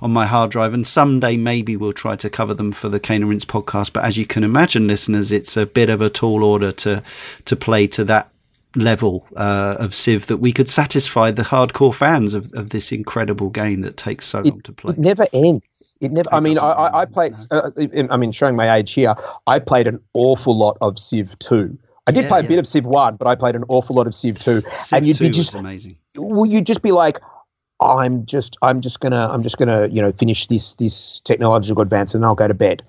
on my hard drive, and someday maybe we'll try to cover them for the Cane and Rinse podcast. But as you can imagine, listeners, it's a bit of a tall order to to play to that level uh, of Civ that we could satisfy the hardcore fans of, of this incredible game that takes so long to play. It never ends. It never. It I mean, I, I, I end, played. Uh, I mean, showing my age here, I played an awful lot of Civ two. I did Yeah, play a yeah. bit of Civ one, but I played an awful lot of Civ two. Civ and you'd 2 be just, amazing. well, you'd just be like, I'm just, I'm just gonna, I'm just gonna, you know, finish this this technological advance, and I'll go to bed.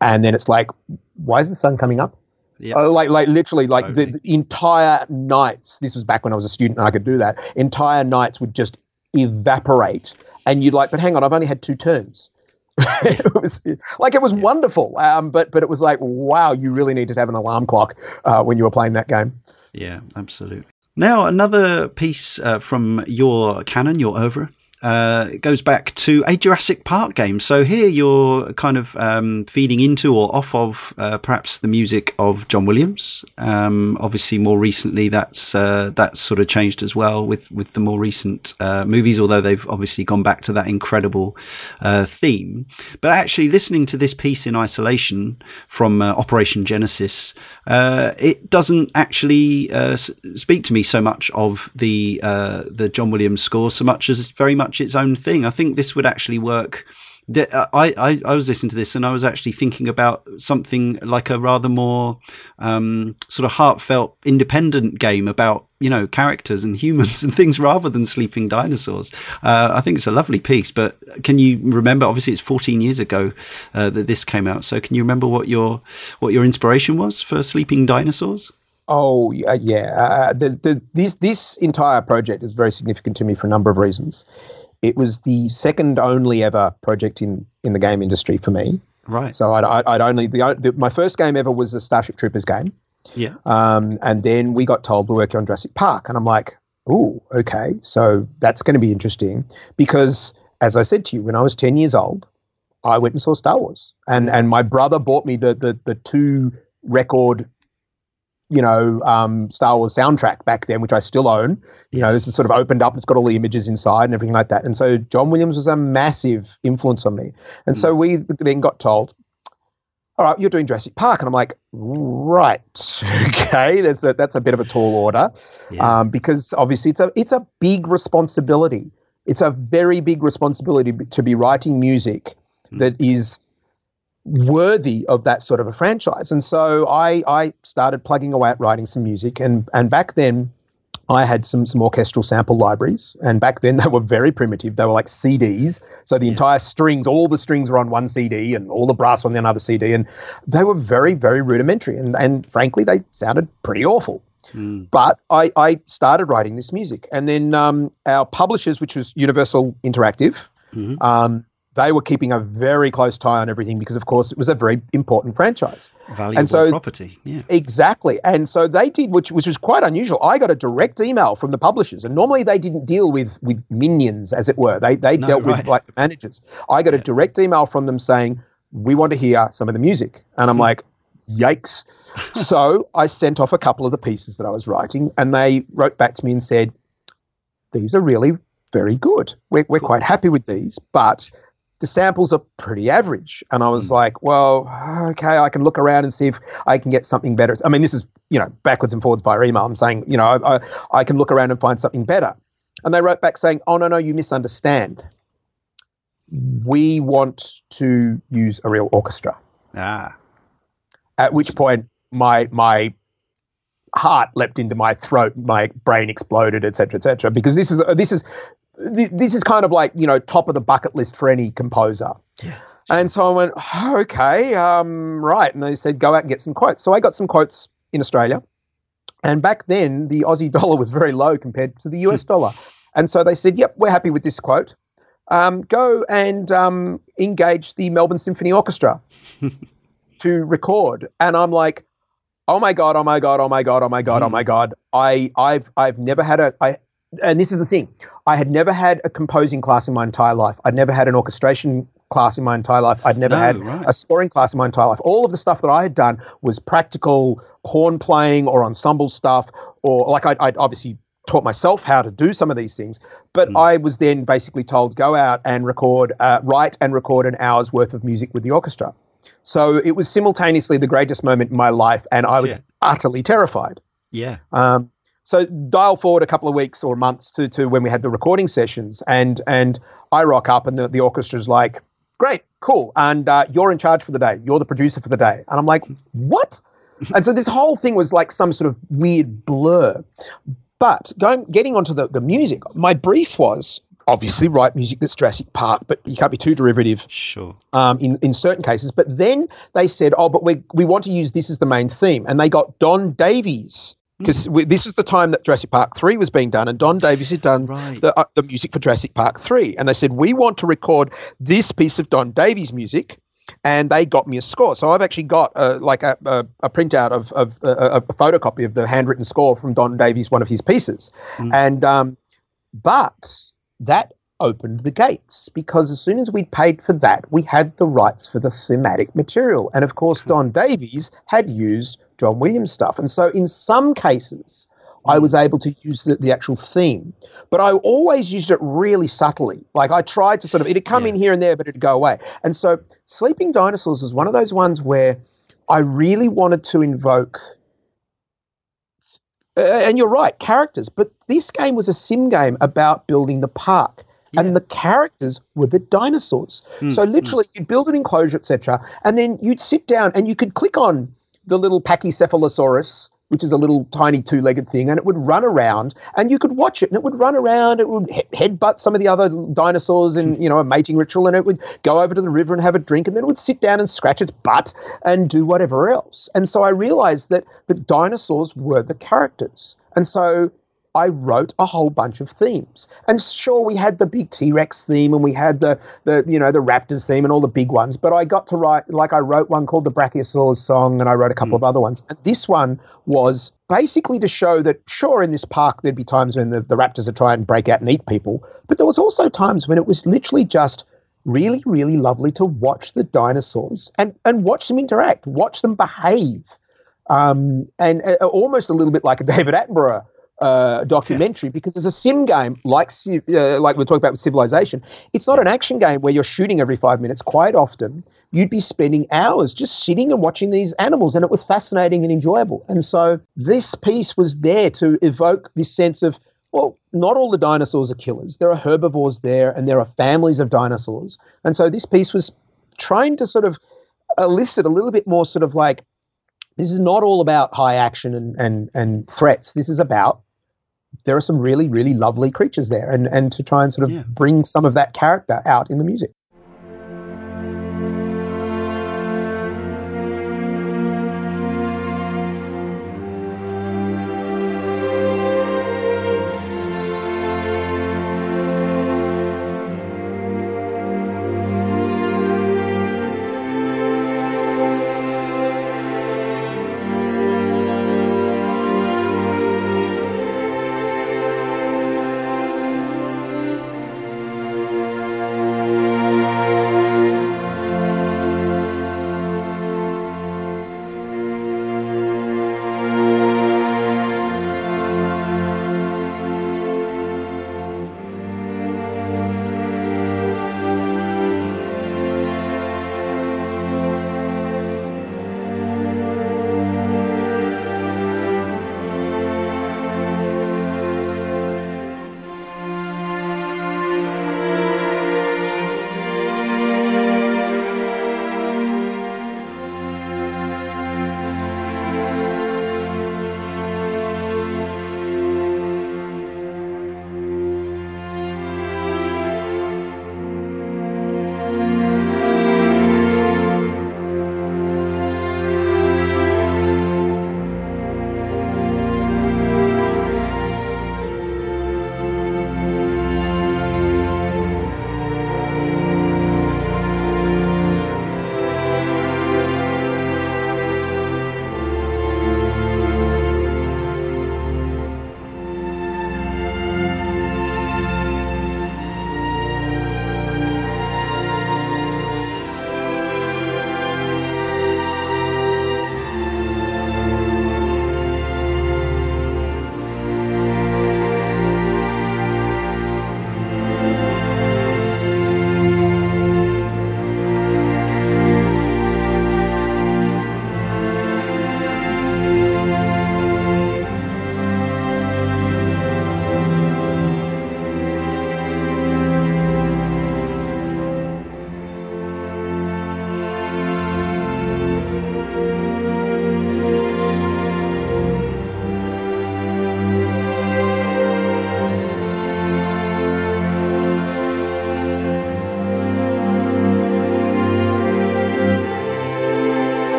And then it's like, why is the sun coming up? Yeah. Uh, like, like literally, like the, Totally. the entire nights. This was back when I was a student and I could do that. Entire nights would just evaporate, and you'd like, but hang on, I've only had two turns. it was like it was wonderful, um, but but it was like, wow, you really needed to have an alarm clock uh, when you were playing that game. Yeah, absolutely. Now, another piece uh, from your canon, your oeuvre, uh, it goes back to a Jurassic Park game. So here you're kind of um, feeding into or off of uh, perhaps the music of John Williams. Um, obviously, more recently, that's uh, that's sort of changed as well with with the more recent uh, movies. Although they've obviously gone back to that incredible uh, theme. But actually, listening to this piece in isolation from Operation Genesis, it doesn't actually speak to me so much of the the John Williams score so much as very much its own thing. I think this would actually work. Uh, I, I, I was listening to this and I was actually thinking about something like a rather more um, sort of heartfelt, independent game about you know characters and humans and things rather than sleeping dinosaurs. Uh, I think it's a lovely piece. But can you remember? Obviously, it's 14 years ago uh, that this came out. So can you remember what your what your inspiration was for sleeping dinosaurs? Oh yeah, yeah. Uh, the, the, this this entire project is very significant to me for a number of reasons. It was the second only ever project in in the game industry for me. Right. So I'd, I'd, I'd only the, the, my first game ever was a Starship Troopers game, Yeah. um, and then we got told we're working on Jurassic Park, and I'm like, oh, okay, so that's going to be interesting because, as I said to you, when I was ten years old, I went and saw Star Wars, and and my brother bought me the the the two record you know, um, Star Wars soundtrack back then, which I still own. You know, this is sort of opened up. It's got all the images inside and everything like that. And so John Williams was a massive influence on me. And so we then got told, all right, you're doing Jurassic Park. And I'm like, right, okay, that's a, that's a bit of a tall order Yeah. um, because obviously it's a, it's a big responsibility. It's a very big responsibility to be writing music that is worthy of that sort of a franchise. And so I, I started plugging away at writing some music. And, and back then, I had some some orchestral sample libraries, and back then they were very primitive. They were like CDs, so the entire strings, all the strings were on one CD, and all the brass on the another CD, and they were very very rudimentary, and and frankly they sounded pretty awful. But I, I started writing this music, and then um, our publishers, which was Universal Interactive, um, they were keeping a very close tie on everything because, of course, it was a very important franchise. Valuable and so- property. Yeah. Exactly. And so they did, which which was quite unusual. I got a direct email from the publishers, and normally they didn't deal with with minions, as it were. They they No, dealt right. with like managers. I got a direct email from them saying, "We want to hear some of the music," and I'm hmm. like. Yikes. so I sent off a couple of the pieces that I was writing, and they wrote back to me and said, These are really very good. We're, we're quite happy with these, but the samples are pretty average. And I was like, well, okay, I can look around and see if I can get something better. I mean, this is, you know, backwards and forwards via email. I'm saying, you know, I, I, I can look around and find something better. And they wrote back saying, oh, no, no, you misunderstand. We want to use a real orchestra. Ah. At which point, my, my, heart leapt into my throat, my brain exploded, etc., etc. Because this is this is thi- this is kind of like you know top of the bucket list for any composer. And so I went, "Oh, okay, um, right. And they said, go out and get some quotes. So I got some quotes in Australia. And back then, the Aussie dollar was very low compared to the US dollar. And so they said, yep, we're happy with this quote. Um, go and um, engage the Melbourne Symphony Orchestra to record. And I'm like, oh my god, oh my god, oh my god, oh my god, oh my god. I I've I've never had a I and this is the thing. I had never had a composing class in my entire life. I'd never had an orchestration class in my entire life. I'd never No, had right. a scoring class in my entire life. All of the stuff that I had done was practical horn playing or ensemble stuff, or like I, I'd obviously taught myself how to do some of these things. But I was then basically told go out and record, uh, write and record an hour's worth of music with the orchestra. So it was simultaneously the greatest moment in my life, and I was Yeah. utterly terrified. Yeah. Um, so dial forward a couple of weeks or months to, to when we had the recording sessions, and and I rock up, and the, the orchestra's like, "Great, cool, and uh, you're in charge for the day. You're the producer for the day." And I'm like, "What?" and so this whole thing was like some sort of weird blur. But going getting onto the, the music, my brief was obviously write music that's Jurassic Park, but you can't be too derivative Sure. um, in in certain cases. But then they said, "Oh, but we we want to use this as the main theme," and they got Don Davis because this was the time that Jurassic Park three was being done, and Don Davis had done Right. the uh, the music for Jurassic Park three, and they said we want to record this piece of Don Davis music. And they got me a score, so I've actually got uh, like a, a, a printout of, of uh, a, a photocopy of the handwritten score from Don Davies, one of his pieces, and um, but that opened the gates because as soon as we'd paid for that, we had the rights for the thematic material. And of course, Don Davis had used John Williams stuff. And so in some cases, I was able to use the, the actual theme, but I always used it really subtly. Like I tried to sort of, it'd come in here and there, but it'd go away. And so Sleeping Dinosaurs is one of those ones where I really wanted to invoke uh, and you're right, characters. But this game was a sim game about building the park. And the characters were the dinosaurs. Hmm, so hmm. literally, you'd build an enclosure, etc., and then you'd sit down and you could click on the little Pachycephalosaurus, which is a little tiny two-legged thing, and it would run around, and you could watch it, and it would run around. It would he- headbutt some of the other dinosaurs in hmm. you know a mating ritual, and it would go over to the river and have a drink, and then it would sit down and scratch its butt and do whatever else. And so I realized that the dinosaurs were the characters, and so I wrote a whole bunch of themes. And sure, we had the big T Rex theme and we had the, the, you know, the Raptors theme and all the big ones, but I got to write, like, I wrote one called the Brachiosaurus song and I wrote a couple of other ones. And this one was basically to show that, sure, in this park, there'd be times when the, the Raptors would try and break out and eat people, but there was also times when it was literally just really, really lovely to watch the dinosaurs and, and watch them interact, watch them behave. um, and uh, almost a little bit like a David Attenborough uh, documentary because it's a sim game like uh, like we're talking about with Civilization. It's not an action game where you're shooting every five minutes. Quite often, you'd be spending hours just sitting and watching these animals, and it was fascinating and enjoyable. And so this piece was there to evoke this sense of well, not all the dinosaurs are killers. There are herbivores there, and there are families of dinosaurs. And so this piece was trying to sort of elicit a little bit more sort of like this is not all about high action and, and, and threats. This is about there are some really, really lovely creatures there and, and to try and sort of Yeah. bring some of that character out in the music.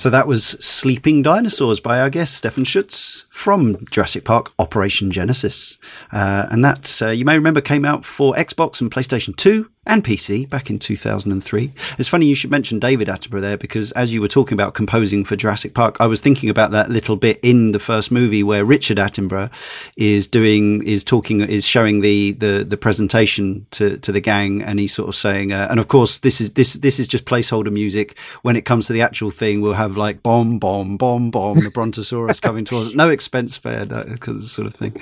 So that was Sleeping Dinosaurs by our guest, Stephan Schutze from Jurassic Park Operation Genesis. Uh, and that, uh, you may remember, came out for Xbox and PlayStation 2 and PC back in 2003. It's funny you should mention David Attenborough there because as you were talking about composing for Jurassic Park, I was thinking about that little bit in the first movie where Richard Attenborough is doing, is talking, is showing the, the, the presentation to, to the gang and he's sort of saying, uh, and of course this is, this, this is just placeholder music. When it comes to the actual thing, we'll have like bomb, bomb, bomb, bomb, the Brontosaurus coming towards us. No expense spared, because sort of thing.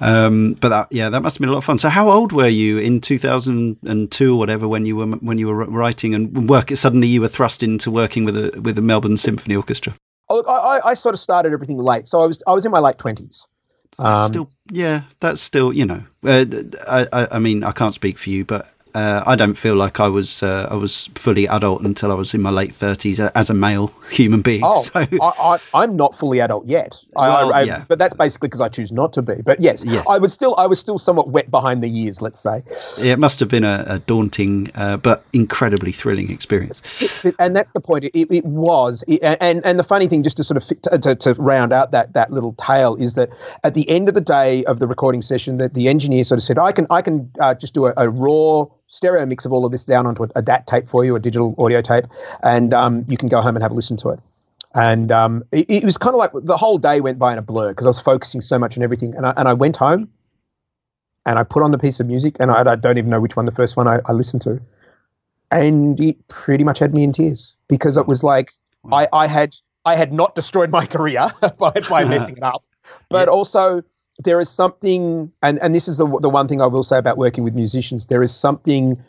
Um, but that, yeah, that must have been a lot of fun. So how old were you in 2002 or whatever when you were when you were writing and work? Suddenly you were thrust into working with a with the Melbourne Symphony Orchestra. Oh, I, I, sort of started everything late, so I was I was in my late twenties. That's still, yeah, that's still, you know, uh, I, I mean, I can't speak for you, but uh, I don't feel like I was uh, I was fully adult until I was in my late thirties uh, as a male human being. Oh, so I, I, I'm not fully adult yet. I, Well, I, I, yeah. But that's basically because I choose not to be. But yes, Yes. I was still I was still somewhat wet behind the ears. Let's say. it must have been a, a daunting uh, but incredibly thrilling experience. It- and that's the point. It, it was, it, and and the funny thing, just to sort of fit, to, to, to round out that that little tale, is that at the end of the day of the recording session, that the engineer sort of said, "I can I can uh, just do a, a raw stereo mix of all of this down onto a, a DAT tape for you, a digital audio tape, and um, you can go home and have a listen to it." And um, it, it was kind of like the whole day went by in a blur because I was focusing so much on everything. And I, and I went home and I put on the piece of music, and I, I don't even know which one the first one I, I listened to and it pretty much had me in tears because it was like I, I had I had not destroyed my career by, by messing it up, but also there is something, and, and this is the the one thing I will say about working with musicians. There is something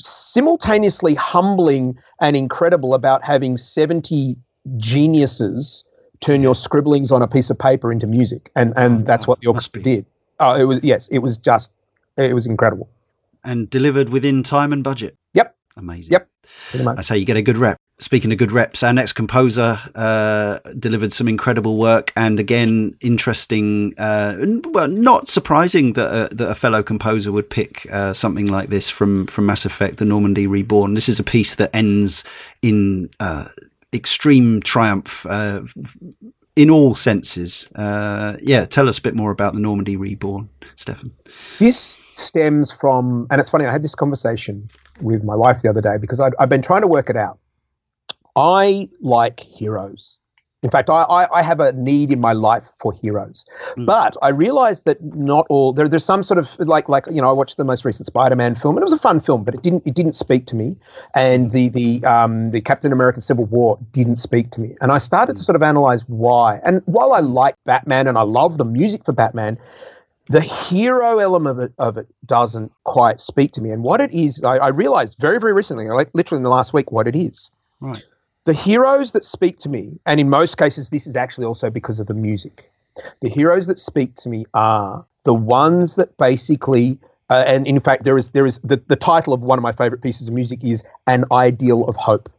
simultaneously humbling and incredible about having seventy geniuses turn your scribblings on a piece of paper into music, and and mm, that's what the orchestra did. Oh, it was yes, it was just it was incredible. And delivered within time and budget. Yep, Amazing. Yep. That's how you get a good rep. Speaking of good reps, our next composer uh, delivered some incredible work, and again, interesting. Uh, well, not surprising that a, that a fellow composer would pick uh, something like this from from Mass Effect: The Normandy Reborn. This is a piece that ends in uh, extreme triumph. Uh, in all senses, uh, yeah. Tell us a bit more about the Normandy Reborn, Stephan. This stems from, and it's funny, I had this conversation with my wife the other day because I'd, I've been trying to work it out. I like heroes. In fact, I, I, I have a need in my life for heroes. Mm. But I realized that not all there, there's some sort of like like you know I watched the most recent Spider-Man film and it was a fun film, but it didn't it didn't speak to me. And the the um, the Captain American Civil War didn't speak to me. And I started to sort of analyze why. And while I like Batman and I love the music for Batman, the hero element of it, of it doesn't quite speak to me. And what it is, I, I realized very, very recently, like literally in the last week, what it is. Right. The heroes that speak to me, and in most cases, this is actually also because of the music. The heroes that speak to me are the ones that basically, uh, and in fact, there is there is the, the title of one of my favorite pieces of music is "An Ideal of Hope,"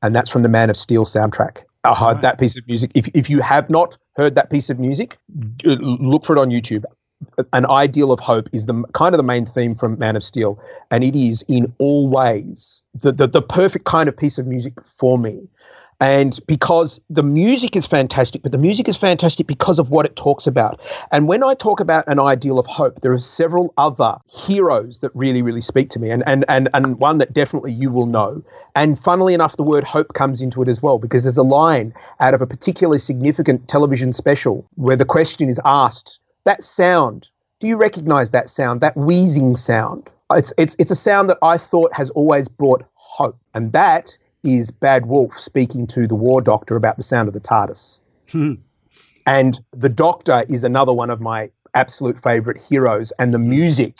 and that's from the Man of Steel soundtrack. Uh, Right. That piece of music. If if you have not heard that piece of music, look for it on YouTube an ideal of hope is the kind of the main theme from Man of Steel, and it is in all ways the, the the perfect kind of piece of music for me. And because the music is fantastic, but the music is fantastic because of what it talks about. And when I talk about an ideal of hope, there are several other heroes that really, really speak to me, and and and and one that definitely you will know. And funnily enough, the word hope comes into it as well because there's a line out of a particularly significant television special where the question is asked that sound do you recognize that sound that wheezing sound it's it's it's a sound that i thought has always brought hope and that is bad wolf speaking to the war doctor about the sound of the tardis Hmm. and the doctor is another one of my absolute favorite heroes and the music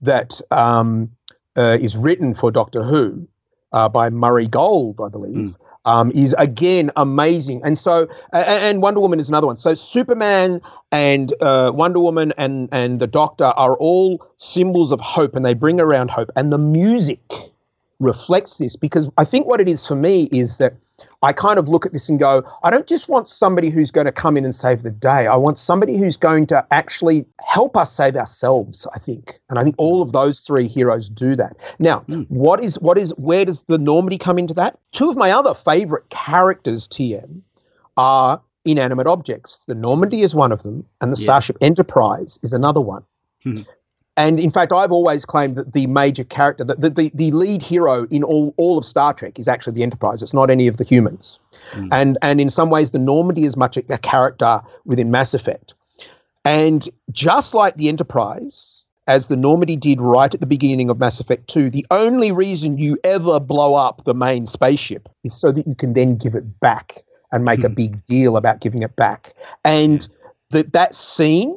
that um, uh, is written for doctor who uh, by murray gold i believe um, is again amazing. And so, and Wonder Woman is another one. So Superman and uh, Wonder Woman and and the Doctor are all symbols of hope, and they bring around hope. And the music reflects this because I think what it is for me is that I kind of look at this and go, I don't just want somebody who's going to come in and save the day. I want somebody who's going to actually help us save ourselves, I think. And I think all of those three heroes do that. Now, what is what is where does the Normandy come into that? Two of my other favorite characters, TM, are inanimate objects. The Normandy is one of them, and the Yeah. Starship Enterprise is another one. Hmm. And in fact, I've always claimed that the major character, the, the, the, the lead hero in all, all of Star Trek is actually the Enterprise. It's not any of the humans. Hmm. And, and in some ways, the Normandy is much a, a character within Mass Effect. And just like the Enterprise, as the Normandy did right at the beginning of Mass Effect 2, the only reason you ever blow up the main spaceship is so that you can then give it back and make a hmm. big deal about giving it back. And that that scene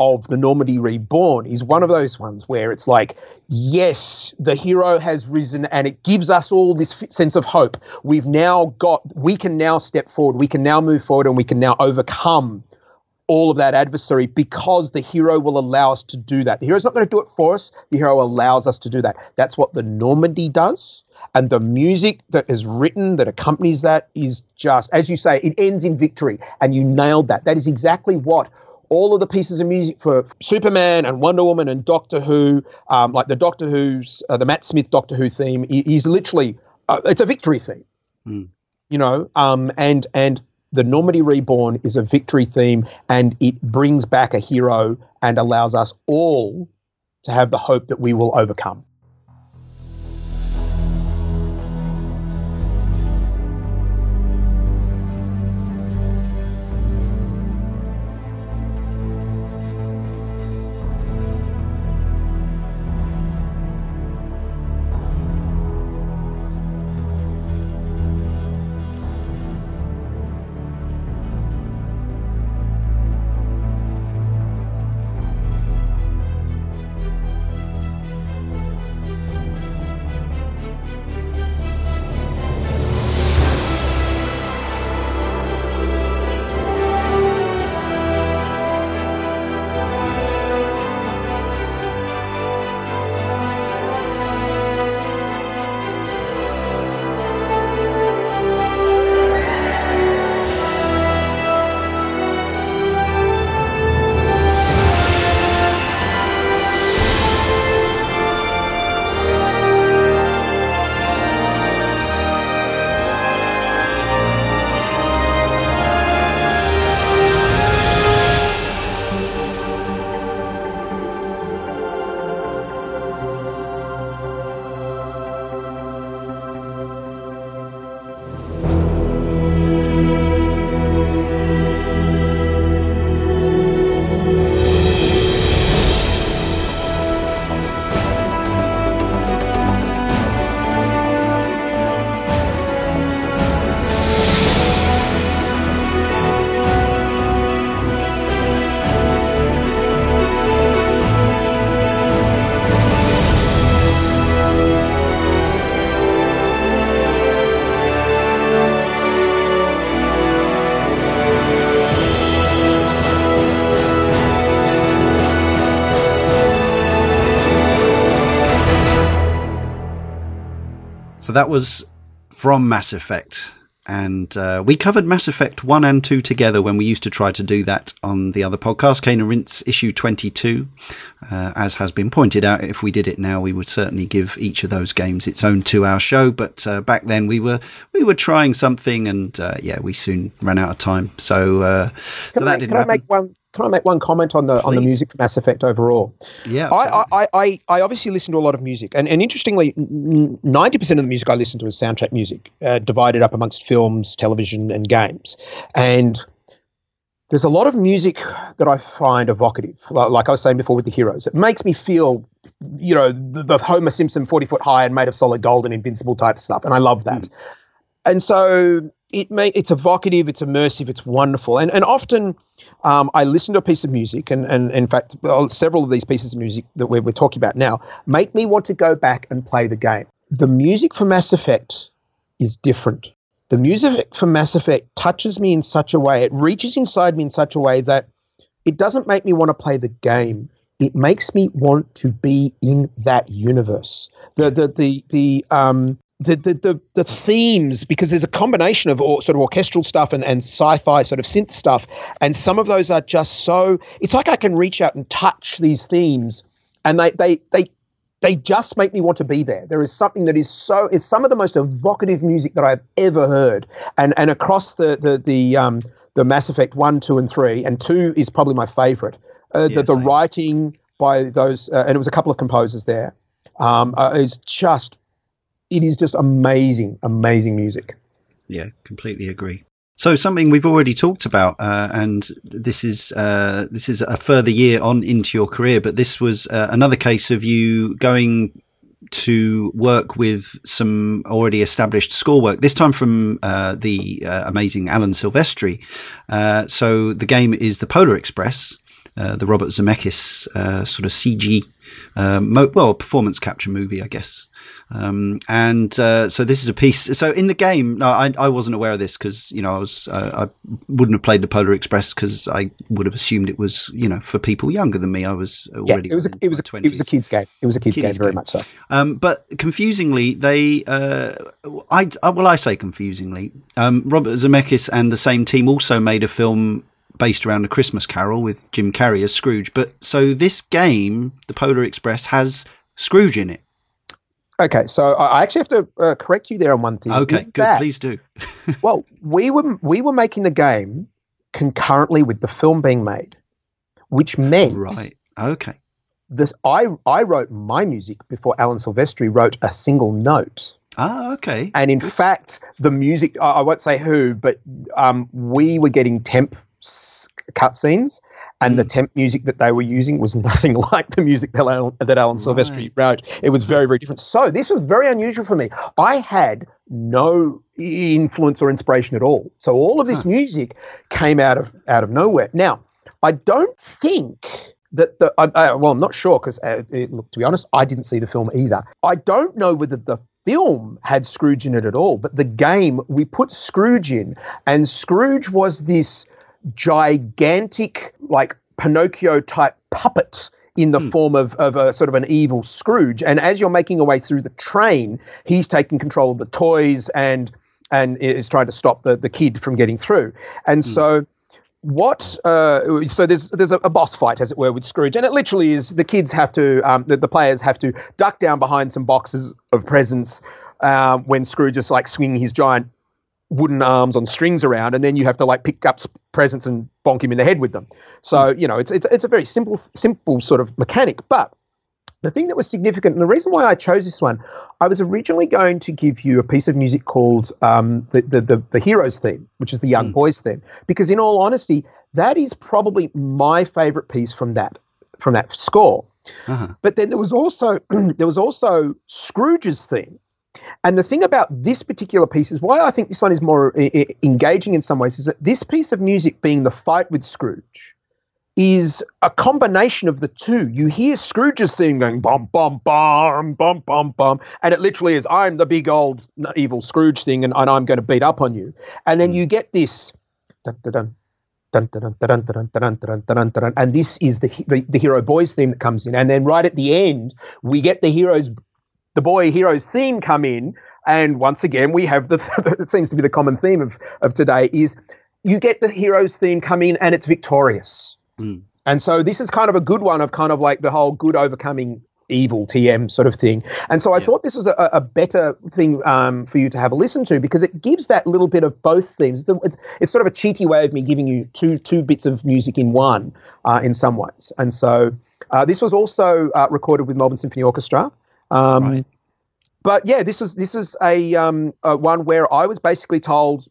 of the Normandy Reborn is one of those ones where it's like, yes, the hero has risen and it gives us all this f- sense of hope. We've now got, we can now step forward, we can now move forward, and we can now overcome all of that adversary because the hero will allow us to do that. The hero's not going to do it for us. The hero allows us to do that. That's what the Normandy does. And the music that is written that accompanies that is just, as you say, it ends in victory. And you nailed that. That is exactly what all of the pieces of music for Superman and Wonder Woman and Doctor Who, um, like the Doctor Who's, uh, the Matt Smith Doctor Who theme, is literally, uh, it's a victory theme. You know, um, and and the Normandy Reborn is a victory theme, and it brings back a hero and allows us all to have the hope that we will overcome. So that was from Mass Effect. And uh, we covered Mass Effect 1 and 2 together when we used to try to do that on the other podcast, Cane and Rinse issue 22. Uh, as has been pointed out, if we did it now, we would certainly give each of those games its own two hour show. But uh, back then we were we were trying something and uh, yeah, we soon ran out of time. So, uh, so that I, didn't can I make one? Can I make one comment on the on the music for Mass Effect overall? yeah, I. I, I, I obviously listen to a lot of music, and, and interestingly, ninety percent of the music I listen to is soundtrack music, uh, divided up amongst films, television, and games. And there's a lot of music that I find evocative, like, like I was saying before with the heroes. It makes me feel, you know, the, the Homer Simpson forty foot high and made of solid gold and invincible type stuff, and I love that. And so it may it's evocative, it's immersive, it's wonderful, and and often um, I listen to a piece of music, and, and in fact, well, several of these pieces of music that we're, we're talking about now make me want to go back and play the game. The music for Mass Effect is different. The music for Mass Effect touches me in such a way, it reaches inside me in such a way that it doesn't make me want to play the game. It makes me want to be in that universe. The the the the um the the the, the themes because there's a combination of or, sort of orchestral stuff and, and sci-fi sort of synth stuff, and some of those are just so. It's like I can reach out and touch these themes, and they they they they just make me want to be there. There is something that is so it's some of the most evocative music that I've ever heard. And and across the the the um the Mass Effect 1, 2 and 3 and 2 is probably my favorite. Uh, Yeah, the the writing by those uh, and it was a couple of composers there. Um uh, is just it is just amazing amazing music. Yeah, completely agree. So something we've already talked about, uh, and this is uh, this is a further year on into your career, but this was uh, another case of you going to work with some already established score work. This time from uh, the uh, amazing Alan Silvestri. Uh, so the game is the Polar Express, the Robert Zemeckis sort of CG um, mo- well, a performance capture movie, I guess. Um, and uh, so this is a piece. So in the game, no, I, I wasn't aware of this because you know I was uh, I wouldn't have played the Polar Express because I would have assumed it was you know for people younger than me. I was Yeah, already it was a, it was a, it was a kids game. It was a kids, game, Kiddies very much so. Um, but confusingly, they, uh, I, I, well, I say confusingly, um, Robert Zemeckis and the same team also made a film based around a Christmas Carol with Jim Carrey as Scrooge. But so this game, The Polar Express, has Scrooge in it. Okay, so I actually have to uh, correct you there on one thing. Okay, good. that- Please do. Well, we were we were making the game concurrently with the film being made, which meant Right. Okay. that I I wrote my music before Alan Silvestri wrote a single note. Ah, okay. And in fact, the music, I I won't say who, but um, we were getting temp cutscenes, and Hmm. the temp music that they were using was nothing like the music that Alan, that Alan Silvestri wrote. It was very, very different. So this was very unusual for me. I had no influence or inspiration at all. So all of this Huh. music came out of out of nowhere. Now, I don't think that the I, I, well, I'm not sure because uh, look, to be honest, I didn't see the film either. I don't know whether the film had Scrooge in it at all, but the game we put Scrooge in, and Scrooge was this gigantic, like Pinocchio type puppet in the form of, of a sort of an evil Scrooge. And as you're making your way through the train, he's taking control of the toys and and is trying to stop the, the kid from getting through. And so what uh, so there's there's a, a boss fight as it were with Scrooge and it literally is the kids have to um, the, the players have to duck down behind some boxes of presents um, when Scrooge is like swinging his giant wooden arms on strings around and then you have to like pick up presents and bonk him in the head with them so you know it's it's, it's a very simple simple sort of mechanic but the thing that was significant, and the reason why I chose this one, I was originally going to give you a piece of music called um, the, the, the the Heroes theme, which is the Young Boys theme, because in all honesty, that is probably my favorite piece from that from that score. Uh-huh. But then there was also there was also Scrooge's theme. And the thing about this particular piece is why I think this one is more I- engaging in some ways is that this piece of music being the fight with Scrooge is a combination of the two. You hear Scrooge's theme going bum bum bum bum bum bum, and it literally is I'm the big old evil Scrooge thing, and, and I'm going to beat up on you. And then you get this. Dun, dun, dun. Dun, dun, dun, dun, and this is the, the, the hero boys theme that comes in and then right at the end we get the heroes the boy heroes theme come in, and once again we have the it seems to be the common theme of of today is you get the heroes theme come in and it's victorious. Mm. And so this is kind of a good one of kind of like the whole good overcoming evil TM sort of thing. And so I Yeah. thought this was a, a better thing um, for you to have a listen to because it gives that little bit of both themes. It's, a, it's, it's sort of a cheaty way of me giving you two two bits of music in one uh, in some ways. And so uh, this was also uh, recorded with Melbourne Symphony Orchestra. Um, Right. But yeah, this is this is a, um, a one where I was basically told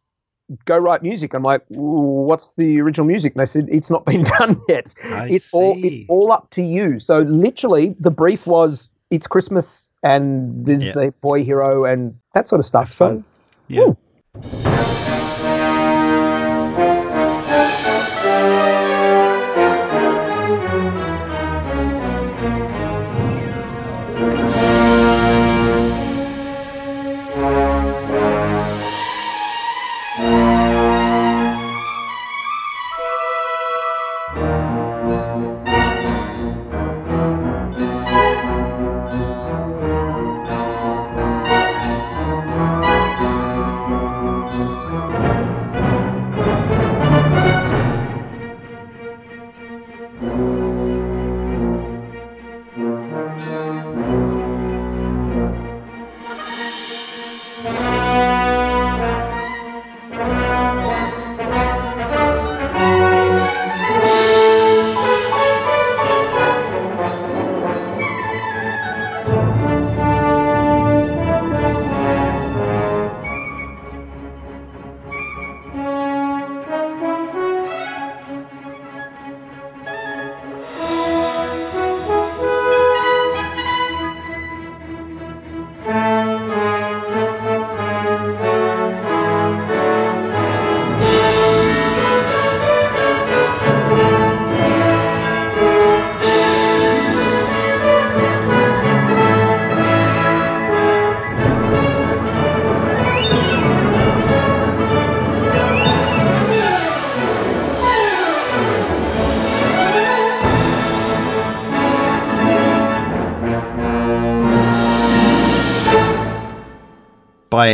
go write music. I'm like, what's the original music? And they said it's not been done yet. I it's all it's all up to you. So literally, the brief was it's Christmas and there's Yeah. a boy hero and that sort of stuff. So. Yeah.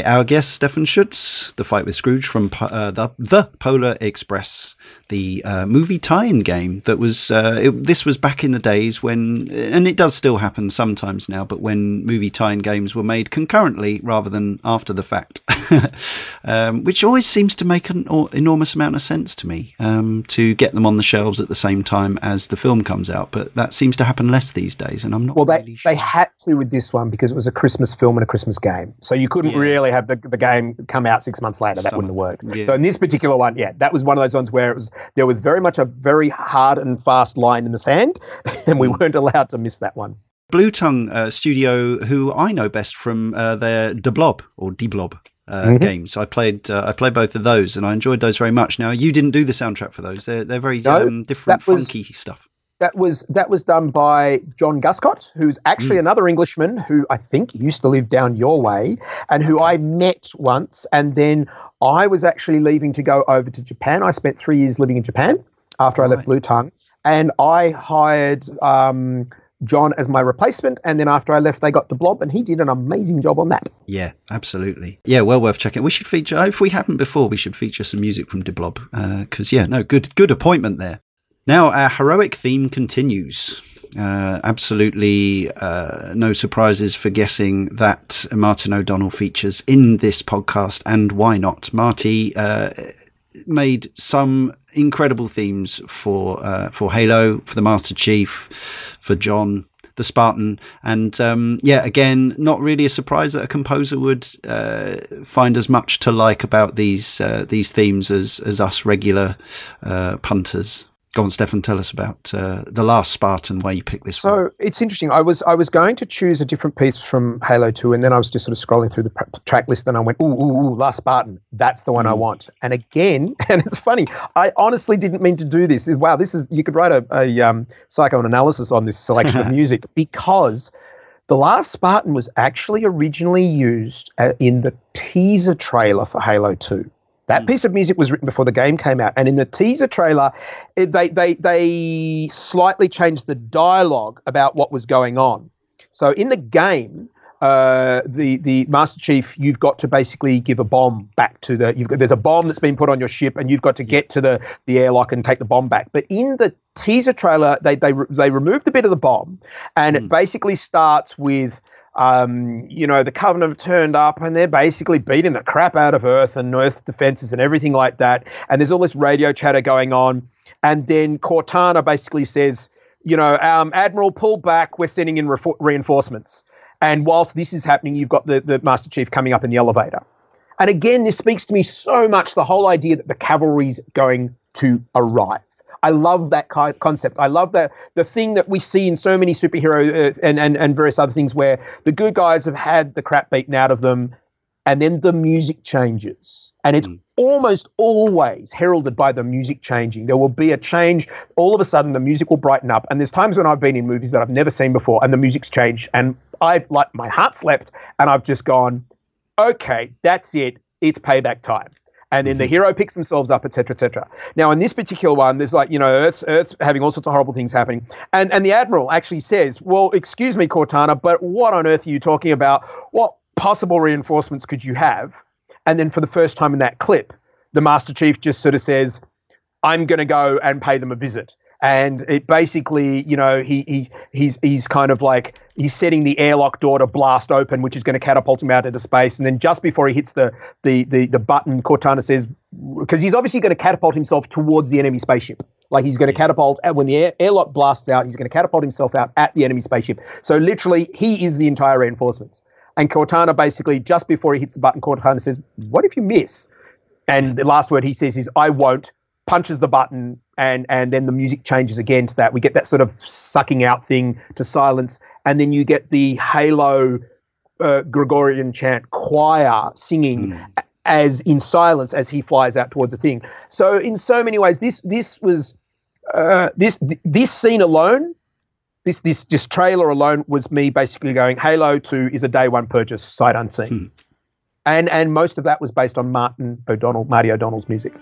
Our guest Stephan Schutze, The Fight with Scrooge from uh, the, the Polar Express, the uh, movie tie-in game that was. Uh, it, this was back in the days when, and it does still happen sometimes now, but when movie tie-in games were made concurrently rather than after the fact, um, which always seems to make an enormous amount of sense to me um, to get them on the shelves at the same time as the film comes out. But that seems to happen less these days, and I'm not Well, they, sure. they had to with this one because it was a Christmas film and a Christmas game. So you couldn't Yeah. really have the, the game come out six months later. That Some- wouldn't have worked. yeah. So in this particular one, yeah, that was one of those ones where it was there was very much a very hard and fast line in the sand, and Mm. we weren't allowed to miss that one. Blue Tongue uh, Studio, who I know best from uh, their De Blob or De Blob uh, Mhm. games. I played uh, I played both of those, and I enjoyed those very much. Now you didn't do the soundtrack for those; they're they're very No, um, different, was- funky stuff. That was that was done by John Guscott, who's Mm. actually another Englishman who I think used to live down your way, and who I met once. And then I was actually leaving to go over to Japan. I spent three years living in Japan after I left Right. Blue Tongue, and I hired um, John as my replacement. And then after I left, they got the Blob, and he did an amazing job on that. Yeah, absolutely. Yeah, well worth checking. We should feature if we haven't before. We should feature some music from De Blob because yeah, no, good good appointment there. Now our heroic theme continues. Uh, absolutely uh, no surprises for guessing that Martin O'Donnell features in this podcast, and why not? Marty uh, made some incredible themes for uh, for Halo, for the Master Chief, for John, the Spartan, and um, yeah, again, not really a surprise that a composer would uh, find as much to like about these uh, these themes as as us regular punters. Go on, Stephan, tell us about uh, the last Spartan. Why you picked this one? So it's interesting. I was I was going to choose a different piece from Halo Two, and then I was just sort of scrolling through the track list, and I went, "Ooh, ooh, ooh, Last Spartan. That's the one I want." And again, and it's funny. I honestly didn't mean to do this. Wow, this is you could write a, a um, psychoanalysis on this selection of music because the Last Spartan was actually originally used uh, in the teaser trailer for Halo Two. That piece of music was written before the game came out, and in the teaser trailer, it, they they they slightly changed the dialogue about what was going on. So in the game, uh, the the Master Chief, you've got to basically give a bomb back to the. You've got, there's a bomb that's been put on your ship, and you've got to get to the the airlock and take the bomb back. But in the teaser trailer, they they they removed a bit of the bomb, and it basically starts with um, you know, the Covenant have turned up and they're basically beating the crap out of Earth and Earth defenses and everything like that. And there's all this radio chatter going on. And then Cortana basically says, you know, um, Admiral, pull back. We're sending in reinforcements. And whilst this is happening, you've got the, the Master Chief coming up in the elevator. And again, this speaks to me so much the whole idea that the cavalry's going to arrive. I love that ki- concept. I love that the thing that we see in so many superhero uh, and, and and various other things where the good guys have had the crap beaten out of them, and then the music changes, and it's almost always heralded by the music changing. There will be a change. All of a sudden, the music will brighten up. And there's times when I've been in movies that I've never seen before, and the music's changed, and I like my heart slept, and I've just gone, okay, that's it. It's payback time. And then the mm-hmm. hero picks themselves up, etc., etc. Now, in this particular one, there's like you know, Earth's, Earth's having all sorts of horrible things happening, and and the admiral actually says, "Well, excuse me, Cortana, but what on earth are you talking about? What possible reinforcements could you have?" And then for the first time in that clip, the Master Chief just sort of says, I'm going to go and pay them a visit. And it basically, you know, he, he he's he's kind of like he's setting the airlock door to blast open, which is going to catapult him out into space. And then just before he hits the the the, the button, Cortana says, because he's obviously going to catapult himself towards the enemy spaceship. Like he's going to catapult and when the air, airlock blasts out, he's going to catapult himself out at the enemy spaceship. So literally, he is the entire reinforcements. And Cortana basically, just before he hits the button, Cortana says, "What if you miss?" And the last word he says is, I won't, punches the button, and, and then the music changes again to that. We get that sort of sucking out thing to silence, and then you get the Halo uh, Gregorian chant choir singing a- as in silence as he flies out towards the thing. So in so many ways, this this was uh, this this scene alone. This, this this trailer alone was me basically going Halo 2 is a day one purchase sight unseen and and most of that was based on Martin O'Donnell, Marty O'Donnell's music.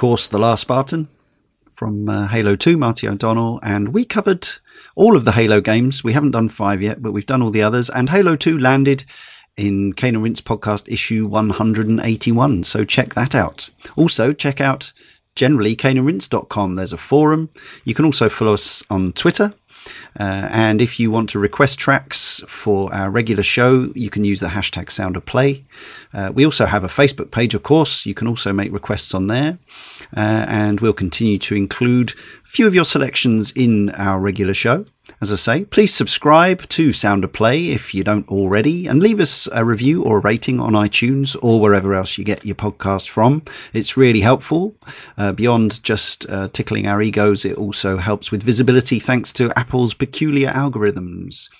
Course, The Last Spartan from uh, Halo 2, Marty O'Donnell, and we covered all of the Halo games. We haven't done five yet, but we've done all the others, and Halo 2 landed in Cane and Rinse podcast issue 181, so check that out. Also, check out generally caneandrinse.com. There's a forum. You can also follow us on Twitter uh, and if you want to request tracks for our regular show, you can use the hashtag sound of play. Uh, we also have a Facebook page, of course. You can also make requests on there. Uh, and we'll continue to include a few of your selections in our regular show. As I say, please subscribe to Sound of Play if you don't already, and leave us a review or a rating on iTunes or wherever else you get your podcast from. It's really helpful. Uh, beyond just uh, tickling our egos, it also helps with visibility thanks to Apple's peculiar algorithms.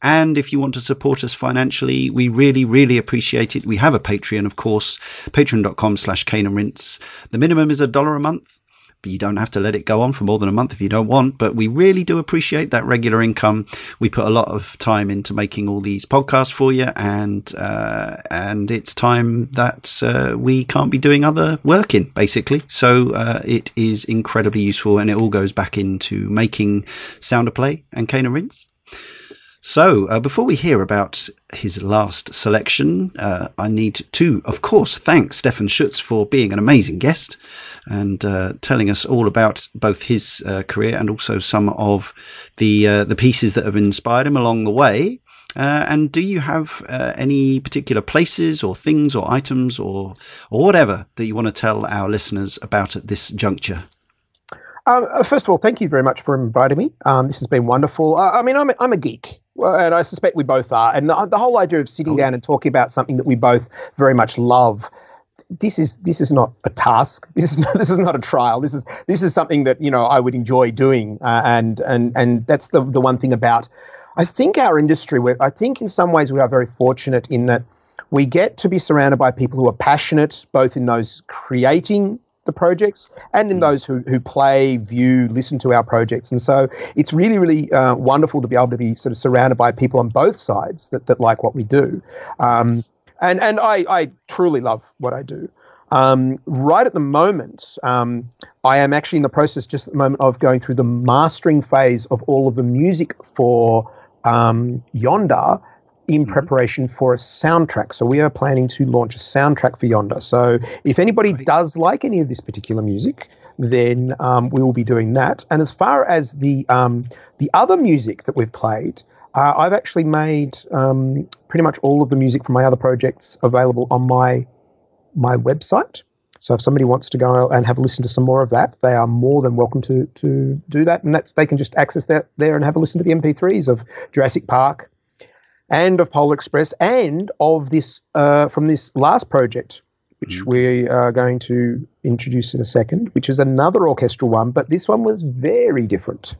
And if you want to support us financially, we really, really appreciate it. We have a Patreon, of course, patreon.com slash Cane and Rinse. The minimum is a dollar a month but you don't have to let it go on for more than a month if you don't want. But we really do appreciate that regular income. We put a lot of time into making all these podcasts for you, and uh, and it's time that uh, we can't be doing other work in, basically. So uh, it is incredibly useful, and it all goes back into making Sound of Play and Cane and Rinse. So, uh, before we hear about his last selection, uh, I need to, of course, thank Stephan Schutze for being an amazing guest and uh, telling us all about both his uh, career and also some of the uh, the pieces that have inspired him along the way. Uh, and do you have any particular places or things or items or or whatever that you want to tell our listeners about at this juncture? Um, first of all, thank you very much for inviting me. Um, this has been wonderful. Uh, I mean, I'm a, I'm a geek. And I suspect we both are. And the, the whole idea of sitting down and talking about something that we both very much love this is this is not a task. This is not, this is not a trial. This is this is something that you know I would enjoy doing, uh, and and and that's the the one thing about. I think our industry. Where I think in some ways we are very fortunate in that we get to be surrounded by people who are passionate, both in those creating the projects and in mm. those who, who play, view, listen to our projects. And so it's really, really uh, wonderful to be able to be sort of surrounded by people on both sides that, that like what we do. Um, and and I, I truly love what I do. Um, right at the moment, um, I am actually in the process just at the moment of going through the mastering phase of all of the music for um, Yonder in mm-hmm. preparation for a soundtrack. So we are planning to launch a soundtrack for Yonder. So if anybody right. does like any of this particular music, then um, we will be doing that. And as far as the um, the other music that we've played, uh, I've actually made um, pretty much all of the music from my other projects available on my my website. So if somebody wants to go and have a listen to some more of that, they are more than welcome to to do that, and that they can just access that there and have a listen to the MP3s of Jurassic Park, and of Polar Express, and of this uh, from this last project, which mm-hmm. we are going to introduce in a second, which is another orchestral one, but this one was very different.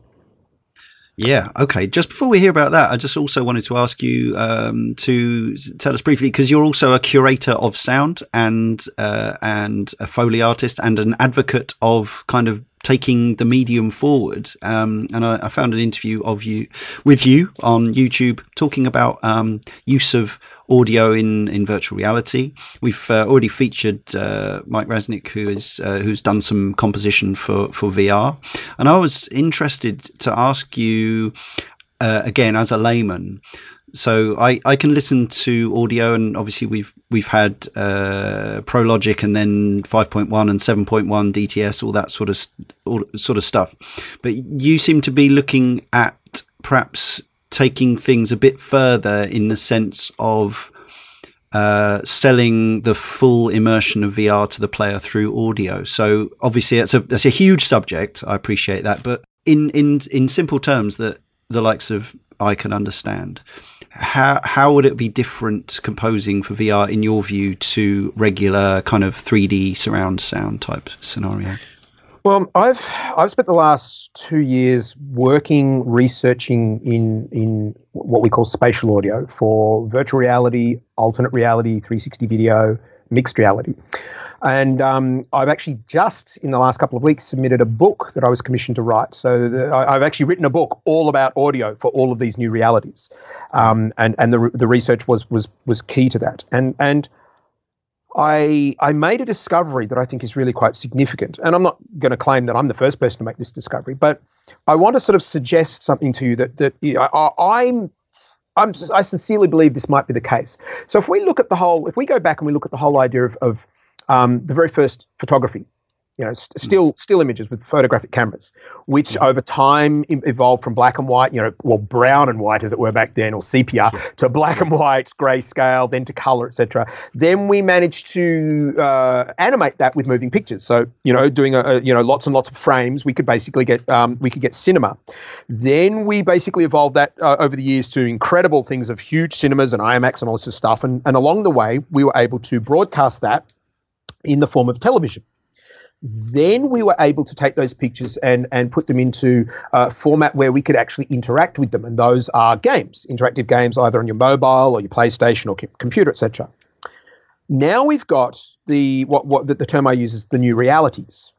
Yeah. Okay. Just before we hear about that, I just also wanted to ask you um, to tell us briefly because you're also a curator of sound and uh, and a foley artist and an advocate of kind of taking the medium forward. Um, and I, I, found an interview of you with you on YouTube talking about um, use of audio in, in virtual reality. We've uh, already featured uh, Mike Raznick, who is uh, who's done some composition for for VR, and I was interested to ask you uh, again as a layman. So I, I can listen to audio, and obviously we've we've had uh, Pro Logic, and then five point one and seven point one DTS, all that sort of all sort of stuff. But you seem to be looking at perhaps taking things a bit further in the sense of uh, selling the full immersion of VR to the player through audio. So obviously, it's a that's a huge subject. I appreciate that, but in in in simple terms that the likes of I can understand. How how would it be different composing for VR in your view to regular kind of 3D surround sound type scenario? Well, I've I've spent the last two years working researching in in what we call spatial audio for virtual reality, alternate reality, 360 video, mixed reality. And um, I've actually just in the last couple of weeks submitted a book that I was commissioned to write. So the, I've actually written a book all about audio for all of these new realities, um, and and the the research was was was key to that. And and I I made a discovery that I think is really quite significant, and I'm not going to claim that I'm the first person to make this discovery, but I want to sort of suggest something to you that that you know, I, I'm. I'm, I sincerely believe this might be the case. So if we look at the whole, if we go back and we look at the whole idea of, of um, the very first photography, you know, st- still still images with photographic cameras, which over time evolved from black and white, you know, well brown and white as it were back then, or sepia, to black and white, grayscale, then to color, etc. Then we managed to uh, animate that with moving pictures. So you know, doing a, a you know lots and lots of frames, we could basically get um, we could get cinema. Then we basically evolved that uh, over the years to incredible things of huge cinemas and IMAX and all this stuff. And and along the way, we were able to broadcast that in the form of television. Then we were able to take those pictures and and put them into a format where we could actually interact with them and those are games interactive games either on your mobile or your playstation or computer etc now we've got the what what the, the term i use is the new realities.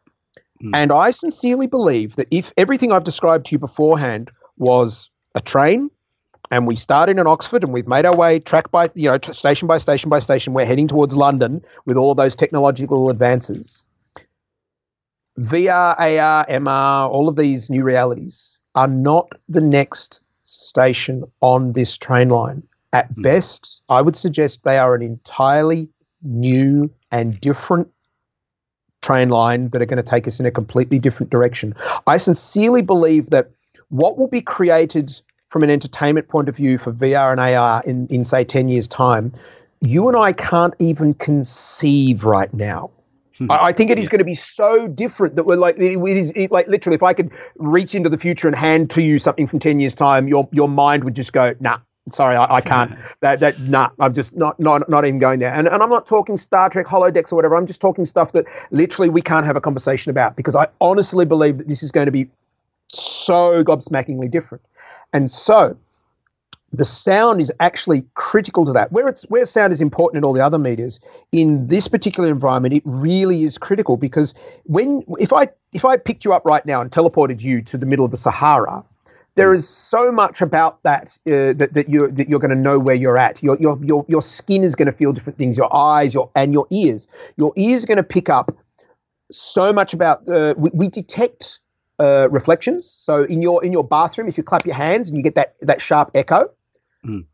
Mm. and i sincerely believe that if everything i've described to you beforehand was a train and we started in Oxford and we've made our way track by you know station by station by station we're heading towards London with all of those technological advances VR, AR, MR, all of these new realities are not the next station on this train line. At mm. best, I would suggest they are an entirely new and different train line that are going to take us in a completely different direction. I sincerely believe that what will be created from an entertainment point of view for VR and AR in, in say 10 years' time, you and I can't even conceive right now. Hmm. I, I think it is going to be so different that we're like it, it is it, like literally. If I could reach into the future and hand to you something from ten years' time, your your mind would just go, nah. Sorry, I, I can't. That that nah, I'm just not not not even going there. And and I'm not talking Star Trek holodecks or whatever. I'm just talking stuff that literally we can't have a conversation about because I honestly believe that this is going to be so gobsmackingly different. And so the sound is actually critical to that. Where it's where sound is important in all the other meters, in this particular environment, it really is critical because when if I if I picked you up right now and teleported you to the middle of the Sahara, there is so much about that uh, that, that you're that you're going to know where you're at. Your your your your skin is going to feel different things. Your eyes, your and your ears. Your ears are going to pick up so much about. Uh, we, we detect uh, reflections. So in your in your bathroom, if you clap your hands and you get that that sharp echo, Mm.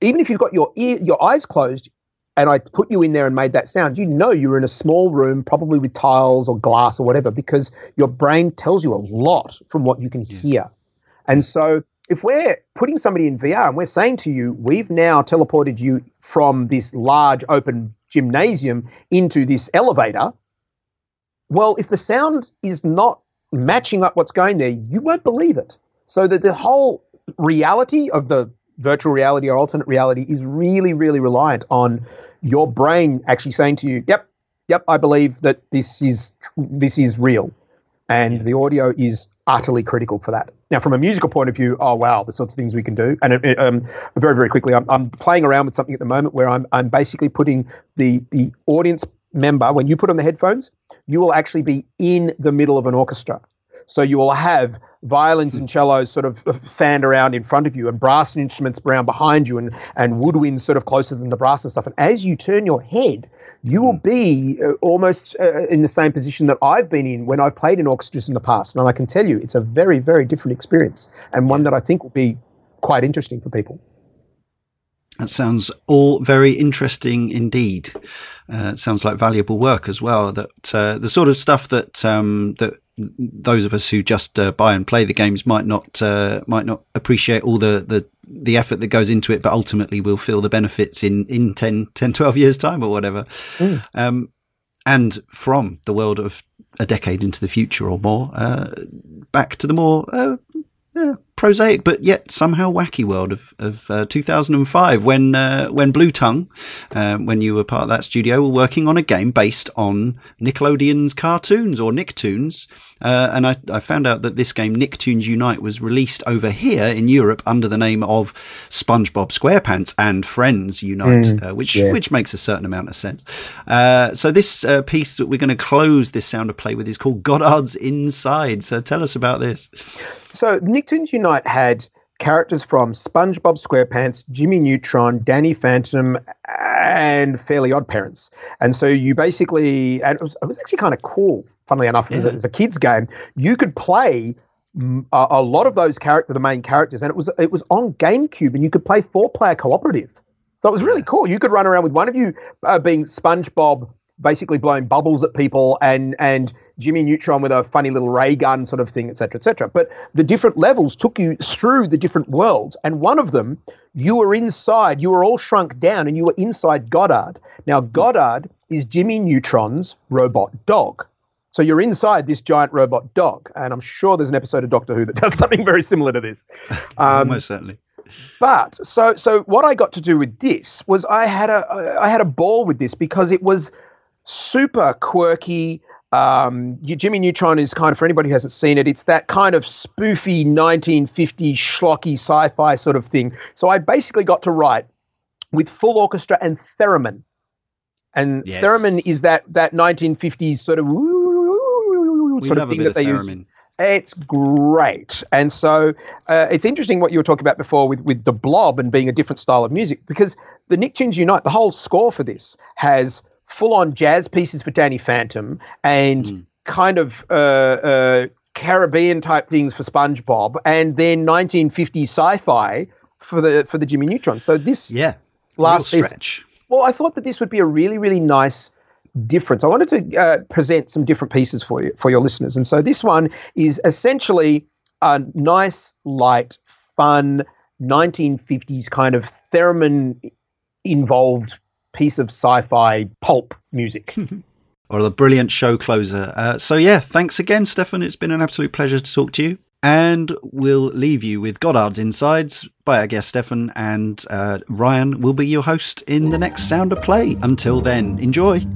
Even if you've got your ear, your eyes closed, and I put you in there and made that sound, you know you're in a small room, probably with tiles or glass or whatever, because your brain tells you a lot from what you can yeah. hear. And so if we're putting somebody in VR and we're saying to you, we've now teleported you from this large open gymnasium into this elevator, well, if the sound is not matching up what's going there, you won't believe it. So that the whole reality of the virtual reality or alternate reality is really, really reliant on your brain actually saying to you, "Yep, yep, I believe that this is this is real," and the audio is utterly critical for that. Now, from a musical point of view, oh wow, the sorts of things we can do. And it, um, very, very quickly, I'm, I'm playing around with something at the moment where I'm I'm basically putting the the audience member when you put on the headphones, you will actually be in the middle of an orchestra. So you will have violins and cellos sort of fanned around in front of you and brass instruments around behind you and, and woodwinds sort of closer than the brass and stuff. And as you turn your head, you will be uh, almost uh, in the same position that I've been in when I've played in orchestras in the past. And I can tell you, it's a very, very different experience and one that I think will be quite interesting for people. That sounds all very interesting indeed. Uh, it sounds like valuable work as well. That uh, the sort of stuff that um, that those of us who just uh, buy and play the games might not uh, might not appreciate all the, the the effort that goes into it, but ultimately we'll feel the benefits in, in 10, 10 12 years time or whatever. Mm. Um, and from the world of a decade into the future or more, uh, back to the more uh, prosaic but yet somehow wacky world of, of uh, 2005 when uh, when Blue Tongue, uh, when you were part of that studio, were working on a game based on Nickelodeon's cartoons or Nicktoons. Uh, and I, I, found out that this game, Nicktoons Unite, was released over here in Europe under the name of SpongeBob SquarePants and Friends Unite, mm, which yeah. which makes a certain amount of sense. Uh, so this piece that we're going to close this sound of play with is called Goddard's Inside. So tell us about this. So Nicktoons Unite had characters from SpongeBob SquarePants, Jimmy Neutron, Danny Phantom, and Fairly Odd Parents. And so you basically, and it was, it was actually kind of cool, funnily enough, as, a, as a kids game. You could play mm, a, a lot of those character, the main characters, and it was it was on GameCube, and you could play four player cooperative. So it was really cool. You could run around with one of you uh, being SpongeBob, basically blowing bubbles at people, and and Jimmy Neutron with a funny little ray gun sort of thing, et cetera, et cetera. But the different levels took you through the different worlds, and one of them you were inside. You were all shrunk down, and you were inside Goddard. Now Goddard is Jimmy Neutron's robot dog. So you're inside this giant robot dog, and I'm sure there's an episode of Doctor Who that does something very similar to this. Um, Almost certainly. but so so what I got to do with this was I had a I had a ball with this because it was super quirky. Um, you- Jimmy Neutron is kind of for anybody who hasn't seen it, it's that kind of spoofy 1950s schlocky sci-fi sort of thing. So I basically got to write with full orchestra and theremin. And Yes. theremin is that that 1950s sort of We sort of thing that they use. It's great. And so uh, it's interesting what you were talking about before with, with the blob and being a different style of music because the Nicktoons Unite, the whole score for this has full on jazz pieces for Danny Phantom and kind of uh, uh, Caribbean type things for SpongeBob and then 1950s sci fi for the for the Jimmy Neutron. So this Yeah. last Real piece, stretch. well, I thought that this would be a really, really nice difference. I wanted to uh, present some different pieces for you, for your listeners, and so this one is essentially a nice, light, fun 1950s kind of theremin involved piece of sci-fi pulp music. or the brilliant show closer. Uh, so yeah, thanks again, Stephan. It's been an absolute pleasure to talk to you. And we'll leave you with Goddard's Insides by our guest Stephan, and uh, Ryan will be your host in the next Sound of Play. Until then, enjoy.